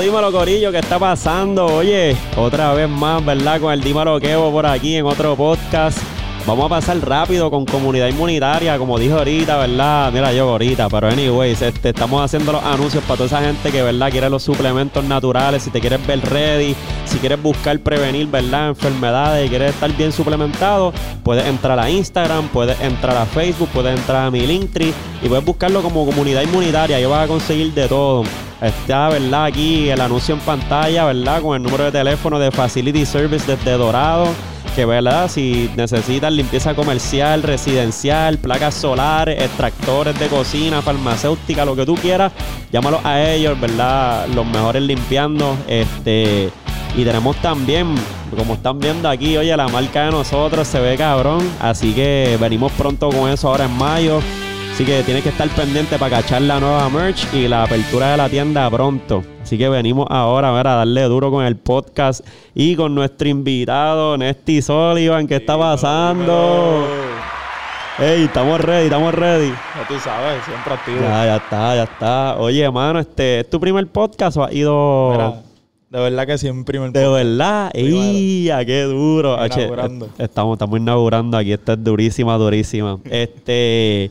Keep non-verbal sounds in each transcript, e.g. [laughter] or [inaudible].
Dímelo, Corillo, ¿qué está pasando? Oye, otra vez más, ¿verdad? Con el Dímelo Kevo por aquí en otro podcast. Vamos a pasar rápido con comunidad inmunitaria, como dije ahorita, ¿verdad? Mira, yo ahorita, pero anyways, este, estamos haciendo los anuncios para toda esa gente que, ¿verdad? Quiere los suplementos naturales, si te quieres ver ready, si quieres buscar prevenir, ¿verdad? Enfermedades y quieres estar bien suplementado, puedes entrar a Instagram, puedes entrar a Facebook, puedes entrar a mi Linktree y puedes buscarlo como comunidad inmunitaria. Ahí vas a conseguir de todo. Está, ¿verdad? Aquí el anuncio en pantalla, ¿verdad? Con el número de teléfono de Facility Service desde Dorado. Que, ¿verdad? Si necesitas limpieza comercial, residencial, placas solares, extractores de cocina, farmacéutica, lo que tú quieras, llámalos a ellos, ¿verdad? Los mejores limpiando. Este. Y tenemos también, como están viendo aquí, oye, la marca de nosotros se ve cabrón. Así que venimos pronto con eso ahora en mayo. Así que tienes que estar pendiente para cachar la nueva merch y la apertura de la tienda pronto. Así que venimos ahora a darle duro con el podcast y con nuestro invitado, Nesty Sullivan. ¿Qué está pasando? Ey, estamos ready, estamos ready. Ya tú sabes, siempre activo. Ya, ya está, ya está. Oye, mano, este, ¿es tu primer podcast o has ido Mira, de verdad que siempre primer de verdad? ¡Ey! ¡Qué duro! H, inaugurando. est- estamos, estamos inaugurando aquí. Esta es durísima, durísima. [laughs] este,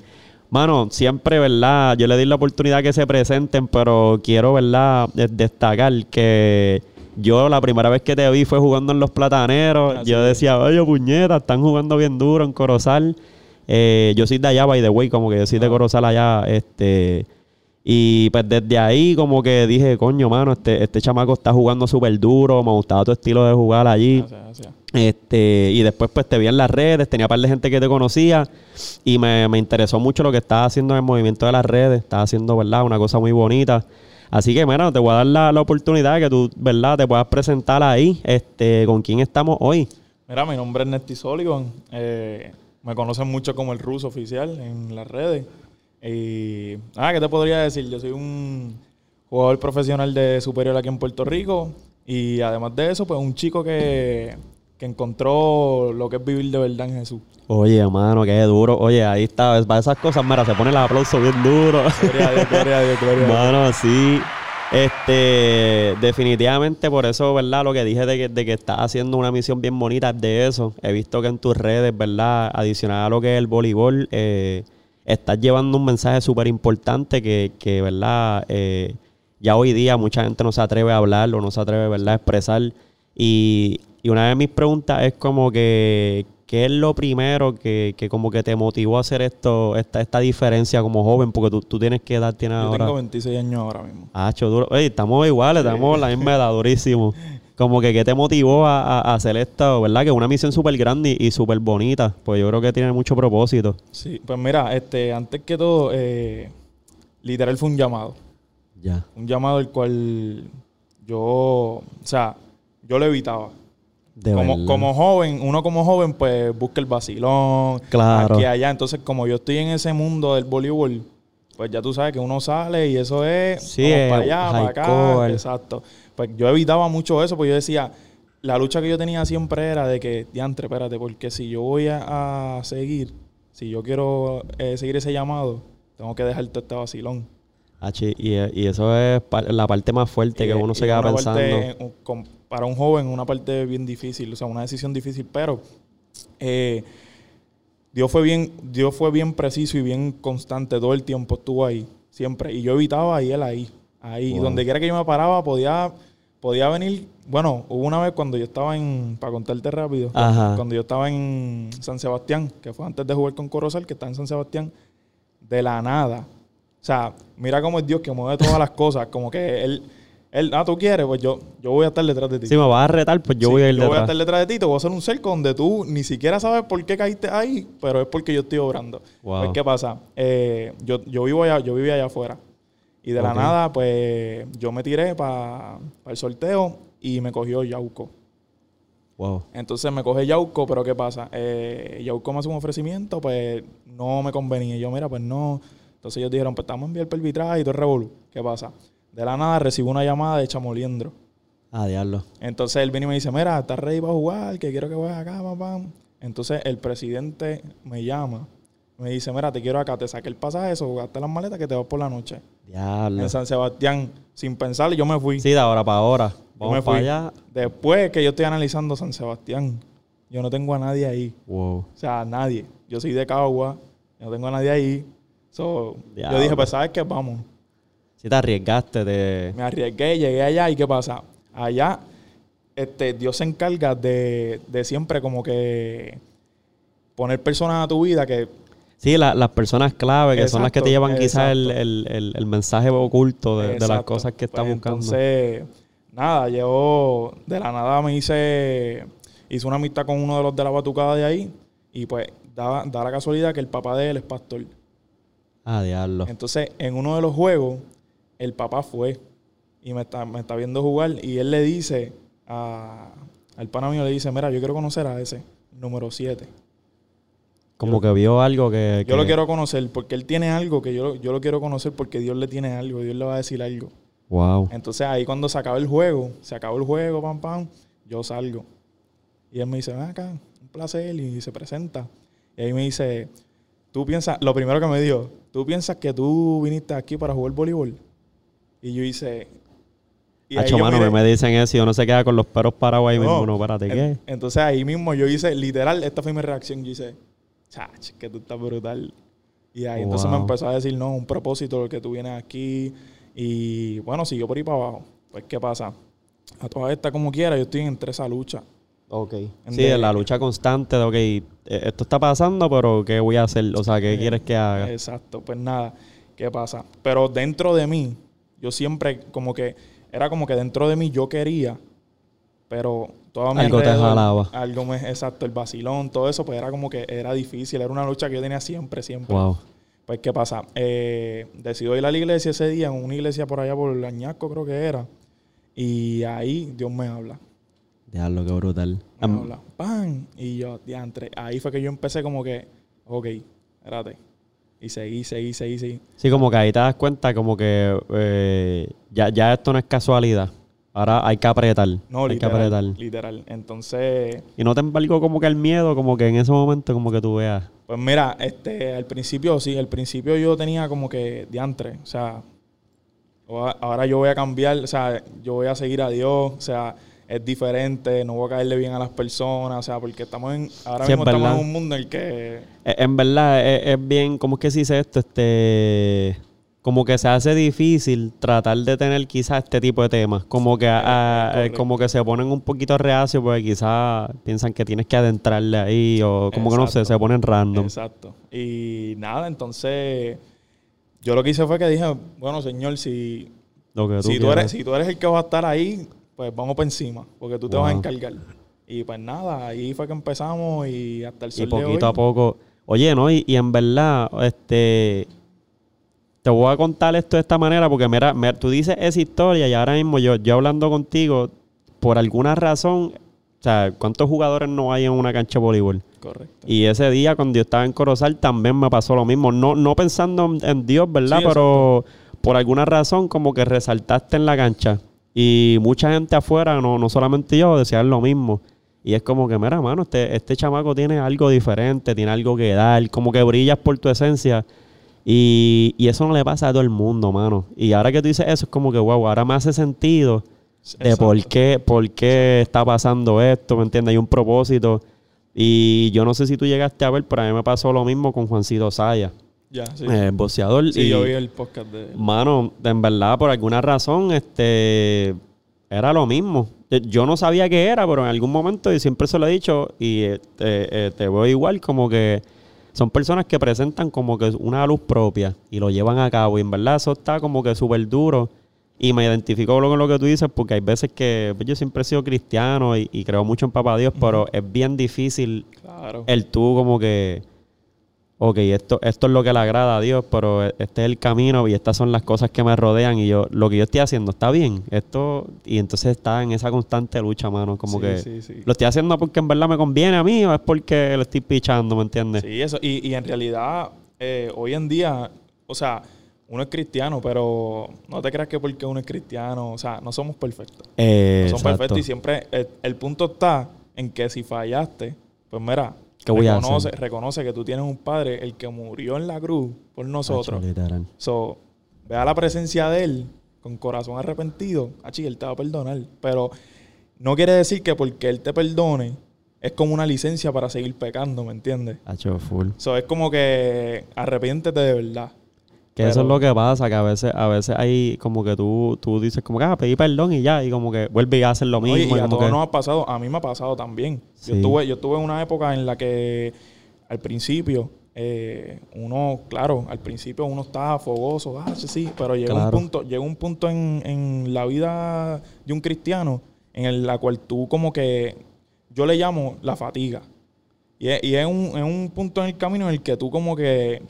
mano, siempre, ¿verdad? Yo le di la oportunidad que se presenten, pero quiero, ¿verdad? de- Destacar que yo la primera vez que te vi fue jugando en los plataneros. Yo decía, oye, puñeta, están jugando bien duro en Corozal. Eh, yo soy de allá, by the way, como que yo soy de Ah. Corozal allá, este... Y pues desde ahí como que dije, coño, mano, este, este chamaco está jugando súper duro, me gustaba tu estilo de jugar allí. Gracias, gracias. Este, y después pues te vi en las redes, tenía un par de gente que te conocía y me, me interesó mucho lo que estabas haciendo en el movimiento de las redes, estabas haciendo, ¿verdad? Una cosa muy bonita. Así que, mira, te voy a dar la, la oportunidad de que tú, ¿verdad? Te puedas presentar ahí, este, con quién estamos hoy. Mira, mi nombre es Nesty Sullivan. Eh, me conocen mucho como el ruso oficial en las redes. Y nada, ¿qué te podría decir? Yo soy un jugador profesional de superior aquí en Puerto Rico. Y además de eso, pues un chico que, que encontró lo que es vivir de verdad en Jesús. Oye, mano, qué duro. Oye, ahí está, para esas cosas, mira, se pone el aplauso bien duro. Gloria a Dios, gloria a Dios, gloria a Dios. Mano, sí. Este, definitivamente por eso, ¿verdad? Lo que dije de que, de que estás haciendo una misión bien bonita de eso. He visto que en tus redes, ¿verdad? Adicional a lo que es el voleibol, eh, estás llevando un mensaje súper importante que, que, ¿verdad? Eh, ya hoy día mucha gente no se atreve a hablarlo, no se atreve, ¿verdad? A expresar. Y, y una de mis preguntas es como que, ¿qué es lo primero que, que como que te motivó a hacer esto, esta, esta diferencia como joven? Porque tú, tú tienes que edad tienes Yo ahora. tengo 26 años ahora mismo. Ah, duro. Oye, estamos iguales, estamos la misma edad, durísimo. [laughs] Como que, ¿qué te motivó a, hacer esto, verdad? Que es una misión súper grande y, y súper bonita. Pues yo creo que tiene mucho propósito. Sí, pues mira, este, antes que todo, eh, literal fue un llamado. Ya. Un llamado el cual yo, o sea, yo lo evitaba. De como, como joven, uno como joven, pues busca el vacilón, Claro. aquí allá. Entonces, como yo estoy en ese mundo del voleibol, pues ya tú sabes que uno sale y eso es Sí, vamos para allá, para acá. Exacto. Pues yo evitaba mucho eso, porque yo decía, la lucha que yo tenía siempre era de que, diantre, espérate, porque si yo voy a, a seguir, si yo quiero eh, seguir ese llamado, tengo que dejar todo este vacilón. Ah, chi, y, y eso es la parte más fuerte que Y- uno se queda pensando. parte, eh, para un joven, una parte bien difícil, o sea, una decisión difícil, pero eh, Dios fue bien, Dios fue bien preciso y bien constante todo el tiempo, estuvo ahí, siempre. Y yo evitaba y él ahí, ahí. Wow. Donde quiera que yo me paraba, podía, podía venir. Bueno, hubo una vez cuando yo estaba en, para contarte rápido, Ajá. cuando yo estaba en San Sebastián, que fue antes de jugar con Corozal, que está en San Sebastián, de la nada. O sea, mira cómo es Dios que mueve todas las cosas. Como que Él, él ah, tú quieres, pues yo, yo voy a estar detrás de ti. Si me vas a retar, pues yo Sí, voy a ir yo voy a detrás. estar detrás de ti, te voy a hacer un cerco donde tú ni siquiera sabes por qué caíste ahí, pero es porque yo estoy obrando. Wow. Pues, ¿qué pasa? Eh, yo, yo vivo allá, yo vivía allá afuera. Y de la nada, pues, yo me tiré para el sorteo y me cogió Yauco. Wow. Entonces me coge Yauco, pero ¿qué pasa? Eh, Yauco me hace un ofrecimiento, pues no me convenía. Y yo, mira, pues no. Entonces ellos dijeron, pues estamos a enviar para el arbitraje y todo el revolú. ¿Qué pasa? De la nada recibo una llamada de Chamoliendro. Ah, diablo. Entonces él viene y me dice, mira, ¿estás ready para jugar? Que quiero que vayas acá, pam. Entonces el presidente me llama, me dice, mira, te quiero acá, te saqué el pasaje, eso, gaste las maletas que te vas por la noche. Diablo. En San Sebastián, sin pensar, yo me fui. Sí, de ahora para ahora. Yo Vamos me para fui. allá. Después que yo estoy analizando San Sebastián, yo no tengo a nadie ahí. Wow. O sea, nadie. Yo soy de Cagua, yo no tengo a nadie ahí. So, yo dije, pues, ¿sabes qué? Vamos. Si te arriesgaste de... Me arriesgué, llegué allá y ¿qué pasa? Allá, este, Dios se encarga de, de siempre como que poner personas a tu vida que Sí, la- las personas clave que son las que te llevan quizás el, el- el- el mensaje oculto de, de las cosas que estás Pues buscando. Entonces, nada, yo de la nada me hice, hice una amistad con uno de los de la batucada de ahí y pues da, da la casualidad que el papá de él es pastor. ah, diablo. Entonces, en uno de los juegos, el papá fue y me está, me está viendo jugar y él le dice a, al pana mío, le dice, mira, yo quiero conocer a ese, número 7. Como que vio algo que... Yo lo quiero conocer porque él tiene algo que yo, lo- yo lo quiero conocer porque Dios le tiene algo, Dios le va a decir algo. Wow. Entonces ahí cuando se acaba el juego, se acabó el juego, pam, pam, yo salgo. Y él me dice, ven acá, un placer, y se presenta. Y ahí me dice, tú piensas, lo primero que me dijo, tú piensas que tú viniste aquí para jugar voleibol. Y yo hice... y Hacho, yo mano, miré- me, dicen eso y uno se queda con los peros parados ahí mismo. No. No, En- ¿qué? Entonces ahí mismo yo hice, literal, esta fue mi reacción. Yo hice, chach, que tú estás brutal. Y ahí entonces me empezó a decir, no, un propósito el que tú vienes aquí. Y bueno, siguió por ahí para abajo. Pues, ¿qué pasa? A todas estas, como quiera, yo estoy entre esa lucha. Ok. En Sí, de- la lucha constante de, ok, eh, esto está pasando, pero ¿qué voy a hacer? O sea, ¿qué Eh, quieres que haga? Exacto, pues nada, ¿qué pasa? Pero dentro de mí, yo siempre como que, era como que dentro de mí yo quería, pero todo mi Algo te jalaba. Algo me, exacto, el vacilón, todo eso, pues era como que era difícil, era una lucha que yo tenía siempre, siempre. Wow. Pues, ¿qué pasa? Eh, decido ir a la iglesia ese día, en una iglesia por allá por Añasco creo que era, y ahí Dios me habla. Diablo, qué brutal. Me habla, ¡pam! Y yo, diantre, ahí fue que yo empecé como que, ok, espérate. Y seguí, seguí, seguí, seguí. Sí, como que ahí te das cuenta como que eh, ya, ya esto no es casualidad. Ahora hay que apretar. No, hay que literal. apretar. Literal. Entonces, Y no te embargó como que el miedo, como que en ese momento como que tú veas. pues mira, este, al principio sí, al principio yo tenía como que diantre, o sea, ahora yo voy a cambiar, o sea, yo voy a seguir a Dios, o sea, es diferente, no voy a caerle bien a las personas, o sea, porque estamos en, ahora Sí, es mismo estamos en un mundo en el que, Eh, En verdad, es, es bien, ¿cómo es que se dice esto? Este, como que se hace difícil tratar de tener quizás este tipo de temas. Como que, eh, como que se ponen un poquito reacios porque quizás piensan que tienes que adentrarle ahí o como que no sé, se ponen random. Exacto. Y nada, entonces yo lo que hice fue que dije, bueno, señor, si, Lo que tú si, tú eres, si tú eres el que va a estar ahí, pues vamos para encima, porque tú te vas a encargar. Y pues nada, ahí fue que empezamos y hasta el Y sol de poquito hoy. a poco. Oye, ¿no? Y, y en verdad, este. Te voy a contar esto de esta manera porque, mira, mira, tú dices esa historia y ahora mismo yo, yo hablando contigo, por alguna razón, o sea, ¿cuántos jugadores no hay en una cancha de voleibol? Correcto. Y ese día cuando yo estaba en Corozal también me pasó lo mismo. No, no pensando en, en Dios, ¿verdad? Sí, Pero por alguna razón como que resaltaste en la cancha. Y mucha gente afuera, no, no solamente yo, decían lo mismo. Y es como que, mira, mano, este, este chamaco tiene algo diferente, tiene algo que dar, como que brillas por tu esencia. Y, y eso no le pasa a todo el mundo, mano. Y ahora que tú dices eso, es como que, wow, ahora me hace sentido de Exacto. por qué, por qué está pasando esto, ¿me entiendes? Hay un propósito. Y yo no sé si tú llegaste a ver, pero a mí me pasó lo mismo con Juancito Saya, Ya, sí. boxeador. Sí, y, yo vi el podcast de. Mano, en verdad, por alguna razón, este era lo mismo. Eh, Yo no sabía qué era, pero en algún momento, y siempre se lo he dicho, y eh, te, eh, te veo igual, como que son personas que presentan como que una luz propia y lo llevan a cabo. Y en verdad eso está como que súper duro. Y me identifico con lo que tú dices, porque hay veces que pues, yo siempre he sido cristiano y, y creo mucho en Papá Dios, pero es bien difícil Claro. el tú como que, ok, esto, esto es lo que le agrada a Dios, pero este es el camino y estas son las cosas que me rodean y yo, lo que yo estoy haciendo está bien, esto, y entonces está en esa constante lucha, mano, como Sí, que sí, sí. lo estoy haciendo porque en verdad me conviene a mí o es porque lo estoy pichando, ¿me entiendes? Sí, eso. Y, y en realidad, eh, hoy en día, o sea, uno es cristiano, pero no te creas que porque uno es cristiano, o sea, no somos perfectos. Eh, No somos exacto. perfectos y siempre el, el punto está en que si fallaste, pues mira, ¿Qué voy a reconoce, hacer? reconoce que tú tienes un padre, el que murió en la cruz por nosotros. So, vea la presencia de él con corazón arrepentido. Achi, él te va a perdonar. Pero no quiere decir que porque él te perdone es como una licencia para seguir pecando, ¿me entiendes? Hacho, full. So, es como que arrepiéntete de verdad. Que eso Pero- es lo que pasa, que a veces, a veces hay como que tú, tú dices como que, ah, pedí perdón y ya, y como que vuelve y hace lo mismo. Oye, y y a todos que- nos ha pasado, a mí me ha pasado también. Yo, Sí. tuve, yo tuve una época en la que al principio, eh, uno, claro, al principio uno estaba fogoso, ah, sí, sí, pero llega Claro. un punto, llega un punto en, en la vida de un cristiano en el- la cual tú como que, yo le llamo la fatiga. Y es, y es un, es un punto en el camino en el que tú como que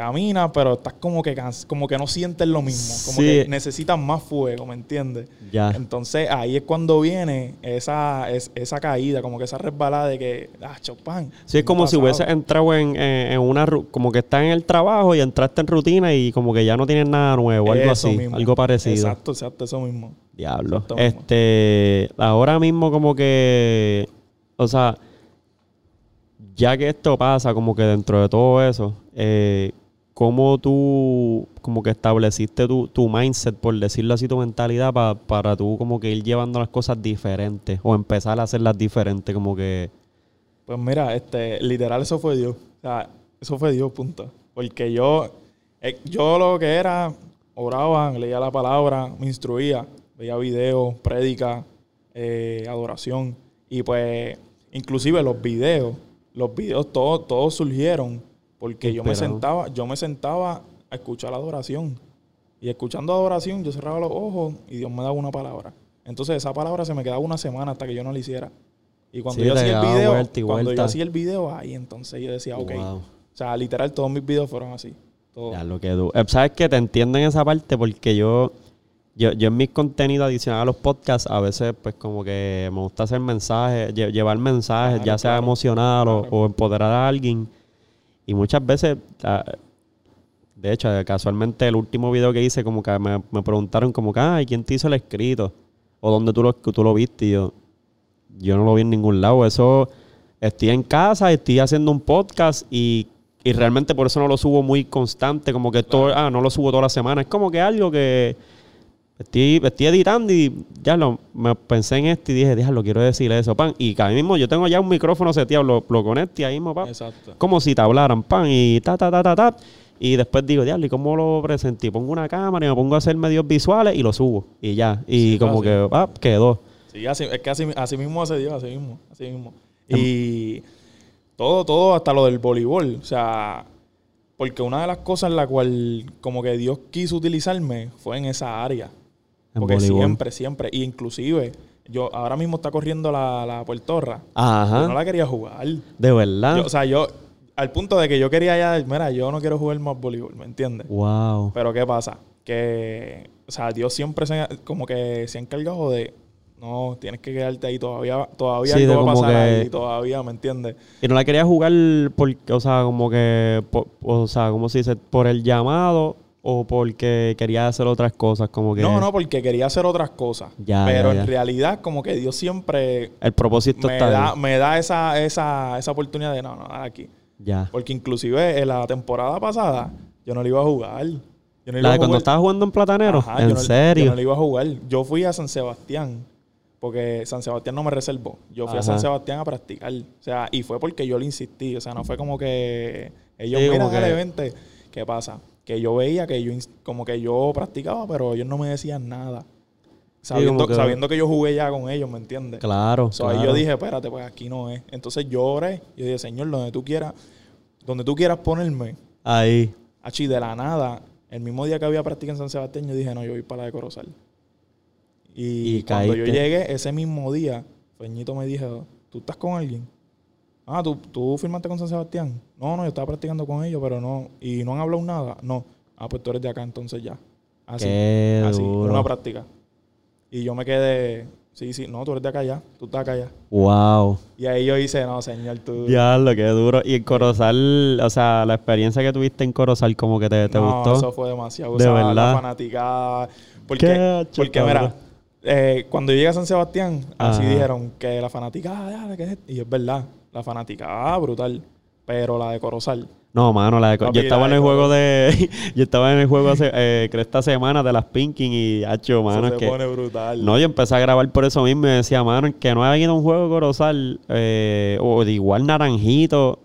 caminas, pero estás como que como que no sientes lo mismo, como Sí. que necesitas más fuego, ¿me entiendes? Ya. Entonces ahí es cuando viene esa, es- esa caída, como que esa resbalada de que, ah, chopan. Sí, es como si hubiese entrado en, en- en una... Como que estás en el trabajo y entraste en rutina y como que ya no tienes nada nuevo, algo así, algo parecido. Exacto, exacto, eso mismo. Diablo. Exacto mismo. Este, ahora mismo como que, o sea, ya que esto pasa, como que dentro de todo eso, eh, ¿cómo tú como que estableciste tu, tu mindset, por decirlo así, tu mentalidad pa- para tú como que ir llevando las cosas diferentes o empezar a hacerlas diferentes, como que... Pues mira, este, literal eso fue Dios. O sea, eso fue Dios, punto. Porque yo, eh, yo lo que era, oraba, leía la palabra, me instruía, veía videos, prédica, eh, adoración. Y pues, inclusive los videos, los videos todos, todos surgieron porque yo me sentaba, yo me sentaba a escuchar la adoración. Y escuchando adoración, yo cerraba los ojos y Dios me daba una palabra. Entonces esa palabra se me quedaba una semana hasta que yo no la hiciera. Y cuando Sí, yo hacía el video, vuelta cuando yo hacía el video, ahí entonces yo decía, ok. wow. O sea, literal, todos mis videos fueron así. Ya lo que du- eh, Sabes que te entiendo en esa parte porque yo, yo, yo en mis contenidos adicionales a los podcasts, a veces pues como que me gusta hacer mensajes, lle- llevar mensajes, Claro, ya sea claro. emocional o- o, empoderar a alguien. Y muchas veces, ah, de hecho, casualmente el último video que hice, como que me, me preguntaron como que, ay, ¿quién te hizo el escrito? O dónde tú lo, tú lo viste. Y yo, yo no lo vi en ningún lado. Eso, estoy en casa, estoy haciendo un podcast y, y realmente por eso no lo subo muy constante. Como que todo, ah, no lo subo toda la semana. Es como que algo que estoy, estoy editando y ya lo, me pensé en esto y dije, déjalo, quiero decir eso, pan. Y cada mismo yo tengo ya un micrófono seteado, lo, lo conecto y ahí mismo, pan. Exacto. Como si te hablaran, pan, y ta, ta, ta, ta, ta. Y después digo, diablo, ¿y cómo lo presenté? Pongo una cámara y me pongo a hacer medios visuales y lo subo. Y ya. Y Sí, como que, ah, quedó. Sí, así, es que así, así mismo hace Dios, así mismo, así mismo. Em- Y todo, todo, hasta lo del voleibol. O sea, porque una de las cosas en la cual como que Dios quiso utilizarme fue en esa área. En Porque voleibol. siempre, siempre. Y inclusive, yo ahora mismo está corriendo la, la puertorra. Ajá. Yo no la quería jugar. De verdad. Yo, o sea, yo, al punto de que yo quería ya, mira, yo no quiero jugar más voleibol, ¿me entiendes? wow. Pero ¿qué pasa? Que, o sea, Dios siempre se, como que se ha encargado de, no, tienes que quedarte ahí todavía, todavía Sí, algo va a como pasar que- ahí, todavía, ¿me entiendes? Y no la quería jugar porque, o sea, como que, o sea, ¿cómo se dice? Por el llamado o porque quería hacer otras cosas, como que... No, no, porque quería hacer otras cosas. Ya, pero ya, ya. en realidad, como que Dios siempre El propósito me está da, me da esa, esa, esa oportunidad de, no, no, aquí. Ya. Porque inclusive en la temporada pasada, yo no le iba a jugar. Yo no La de cuando estaba jugando en Platanero. Ajá, yo en no- serio. Yo no le iba a jugar. Yo fui a San Sebastián. Porque San Sebastián no me reservó. Yo fui a. San Sebastián a practicar. O sea, y fue porque yo le insistí. O sea, no fue como que ellos, Sí, mira, que- vente. ¿Qué pasa? Que yo veía que yo, como que yo practicaba, pero ellos no me decían nada. Sabiendo, que- sabiendo que yo jugué ya con ellos, ¿me entiendes? Claro, So, Ahí yo dije, espérate, pues aquí no es. Entonces yo oré y dije, Señor, donde tú quieras, donde tú quieras ponerme, Ahí. Achi, de la nada, el mismo día que había práctica en San Sebastián, yo dije, no, yo voy para la de Corozal. Y, Y cuando yo llegué, ese mismo día, Feñito me dijo, ¿tú estás con alguien? Ah, ¿tú, ¿tú firmaste con San Sebastián? No, no, yo estaba practicando con ellos, pero no. ¿Y no han hablado nada? No. Ah, pues tú eres de acá, entonces ya. Así, Qué así, duro. una práctica. Y yo me quedé, sí, sí, no, tú eres de acá ya, tú estás acá ya. Wow. Y ahí yo hice, no, señor, tú... Diablo, qué duro. Y en Corozal, o sea, la experiencia que tuviste en Corozal, como que te, te no, gustó. eso fue demasiado. De O sea, verdad. La fanaticada. Porque, Qué porque mira, eh, cuando yo llegué a San Sebastián, así dijeron que la fanaticada, ah, y es verdad. La fanaticada brutal. Pero la de Corozal. No, mano, la de, Papi, yo estaba en de el juego de. [laughs] yo estaba en el juego hace, eh, creo esta semana de las Pinking y hacho, mano, eso es se que. pone brutal. No, yo empecé a grabar por eso mismo y decía, mano, que no haya ido a un juego de Corozal eh, o de igual Naranjito,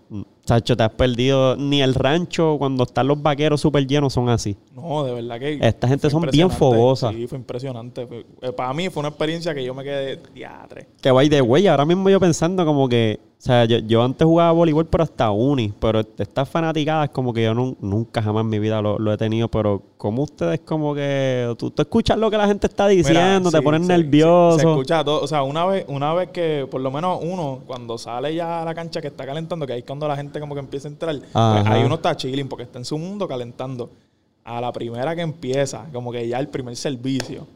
chacho, te has perdido. Ni el rancho, cuando están los vaqueros súper llenos, son así. No, de verdad que. Esta gente son bien fogosas. Sí, fue impresionante. Eh, para mí fue una experiencia que yo me quedé diatre. Que by the way, ahora mismo yo pensando como que, o sea, yo, yo antes jugaba voleibol, pero hasta uni, pero estas fanaticadas como que yo nun- nunca jamás en mi vida lo, lo he tenido, pero como ustedes como que, tú, tú escuchas lo que la gente está diciendo, Mira, te sí, se- nervioso. Se, se escucha todo. O sea, una vez, una vez que, por lo menos uno, cuando sale ya a la cancha que está calentando, que ahí es cuando la gente como que empieza a entrar, pues ahí uno está chilling porque está en su mundo calentando. A la primera que empieza, como que ya el primer servicio.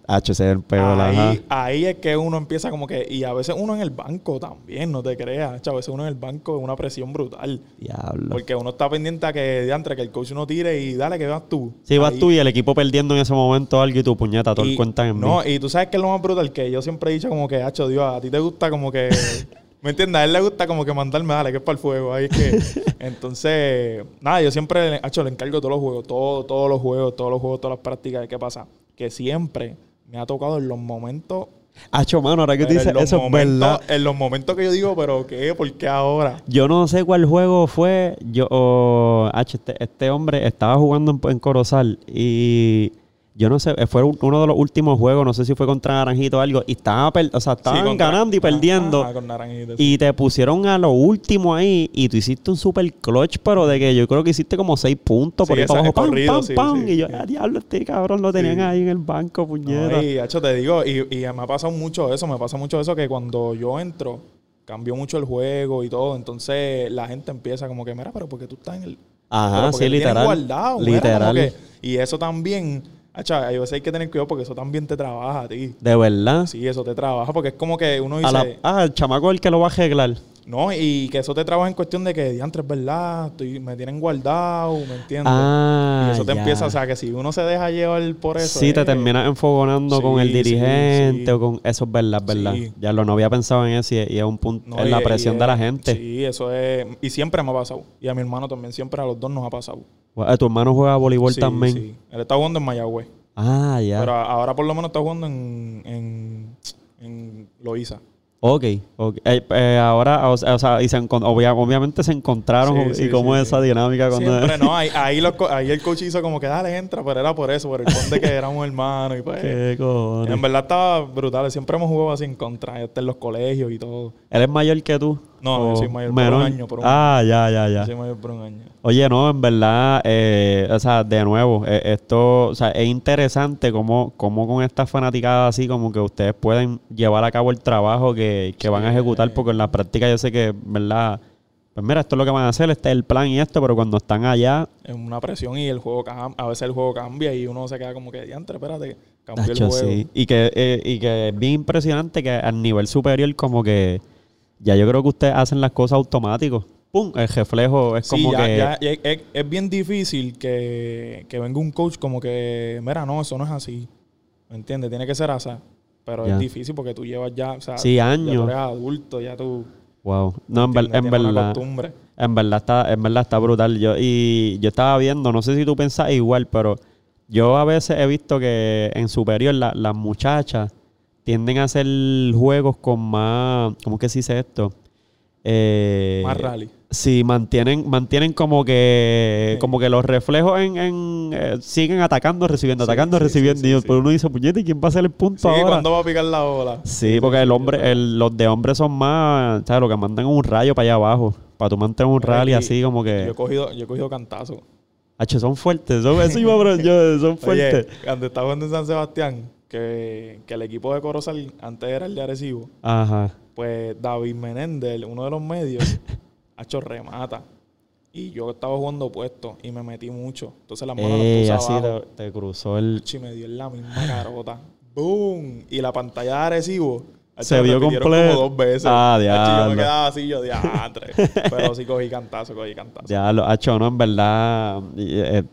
Ahí, ahí es que uno empieza como que, y a veces uno en el banco también, no te creas. A veces uno en el banco es una presión brutal. Diablo. Porque uno está pendiente a que, diantre, que el coach no tire y dale que vas tú. Si vas tú y el equipo perdiendo en ese momento algo y tu puñeta, todo el cuentan en No, mí. y tú sabes que es lo más brutal que yo siempre he dicho como que, hacho, Dios, a ti te gusta como que... [laughs] ¿Me entiendes? A él le gusta como que mandarme, dale, que es para el fuego. Ahí es que... [laughs] Entonces, nada, yo siempre, hacho, le encargo todos los juegos, todo, todos los juegos, todos los juegos, todas las prácticas. ¿Qué pasa? Que siempre me ha tocado en los momentos... Hacho, mano, ahora que tú pero dices eso es momentos- verdad. En los momentos que yo digo, pero ¿qué? ¿Por qué ahora? Yo no sé cuál juego fue. Yo, o- H, este, este hombre estaba jugando en, en Corozal y yo no sé, fue un- uno de los últimos juegos, no sé si fue contra Naranjito o algo, y estaba, per- o sea, estaban Sí, ganando y perdiendo. Y te pusieron a lo último ahí y tú hiciste un super clutch, pero de que yo creo que hiciste como seis puntos por Sí, ahí para abajo. Pam, corrido, pam, sí, pam. sí. y yo, ah, diablo, este cabrón lo tenían ahí en el banco, puñeta. No, y, hacho, te digo, y, y me ha pasado mucho eso, me pasa mucho eso que cuando yo entro, cambió mucho el juego y todo, entonces la gente empieza como que, mira, pero porque tú estás en el... Ajá, sí, literal. guardado, mira, literal. que- y eso también, hacho, hay veces hay que tener cuidado porque eso también te trabaja a ti. De verdad. Sí, eso te trabaja porque es como que uno A dice... la- ah, el chamaco es el que lo va a arreglar. No, y que eso te trabaja en cuestión de que, diantre, es verdad, estoy, me tienen guardado, ¿me entiendes? Ah, y eso te ya. empieza, o sea, que si uno se deja llevar por eso... Sí, te eh, terminas enfogonando sí, con el dirigente sí. o con... Eso es verdad, es verdad. Ya lo no había pensado en eso y, y es un punto... No, y- la y presión de la es- gente. Sí, eso es. Y siempre me ha pasado. Y a mi hermano también, siempre a los dos nos ha pasado. Eh, Tu hermano juega voleibol también. sí. Él está jugando en Mayagüez. Ah, ya. Pero a- ahora por lo menos está jugando en, en, en Loíza. Ok, ok. Eh, eh, ahora, o, sea, o sea, y se obviamente se encontraron Sí, y cómo sí, es esa dinámica cuando... Siempre, [laughs] no. Ahí, ahí, los co- ahí el coach hizo como que dale, entra, pero era por eso, por el conde que [laughs] éramos hermanos. Y pues, Qué cojones. en verdad estaba brutal. Siempre hemos jugado así en contra, hasta en los colegios y todo. ¿Él es mayor que tú? No, yo ¿O soy mayor por un año, por un ah, ya, ya, ya. Soy mayor por un año. Oye, no, en verdad, eh, o sea, de nuevo, eh, esto, o sea, es interesante cómo, cómo con estas fanaticadas así, como que ustedes pueden llevar a cabo el trabajo que, que van a ejecutar, porque en la práctica yo sé que, verdad, pues mira, esto es lo que van a hacer, este es el plan y esto, pero cuando están allá, Es una presión y el juego a veces el juego cambia y uno se queda como que, diantre, espérate, cambió el juego. sí. Y que, eh, y que es bien impresionante que al nivel superior, como que ya yo creo que ustedes hacen las cosas automáticos. ¡Pum! El reflejo es Sí, como ya- que. ya- ya- es, es bien difícil que, que venga un coach como que, mira, no, eso no es así. ¿Me entiendes? Tiene que ser así. Pero Ya. es difícil porque tú llevas ya, o sea, Sí, ya años. tú eres adulto, ya tú Wow. No, en, ver- verdad. costumbre. En verdad está, en verdad está brutal. Yo, y yo estaba viendo, no sé si tú pensás igual, pero yo a veces he visto que en superior la- las muchachas tienden a hacer juegos con más, ¿cómo que se dice esto? Eh, Más rally. Sí, mantienen, mantienen como que, Sí. como que los reflejos en, en, eh, siguen atacando, recibiendo, Sí, atacando, sí, recibiendo. y sí. uno dice, puñete, ¿y quién va a hacer el punto ahora? ¿cuándo va a picar la ola? Sí, porque el hombre, el- los de hombres son más, ¿sabes? Lo que mandan es un rayo para allá abajo. Para tú mantener un rally así como Yo que... he cogido, yo he cogido cantazo. H, son fuertes. Son, eso iba, bro, yo, son fuertes. Oye, cuando estaba jugando en San Sebastián, que, que el equipo de Corozal antes era el de Arecibo, Ajá. pues David Menéndez, uno de los medios, [laughs] ha hecho remata. Y yo estaba jugando opuesto y me metí mucho. Entonces las manos Ey, las así puse abajo. te, te cruzó el... Y me dio en la misma carota. ¡Boom! Y la pantalla de Arecibo. Se vio completo. como dos veces. Ah, Hacho, Yo diablo. me quedaba así, yo diantre. [laughs] Pero sí cogí cantazo, cogí cantazo. Ya, lo, Hacho, no, en verdad, eh,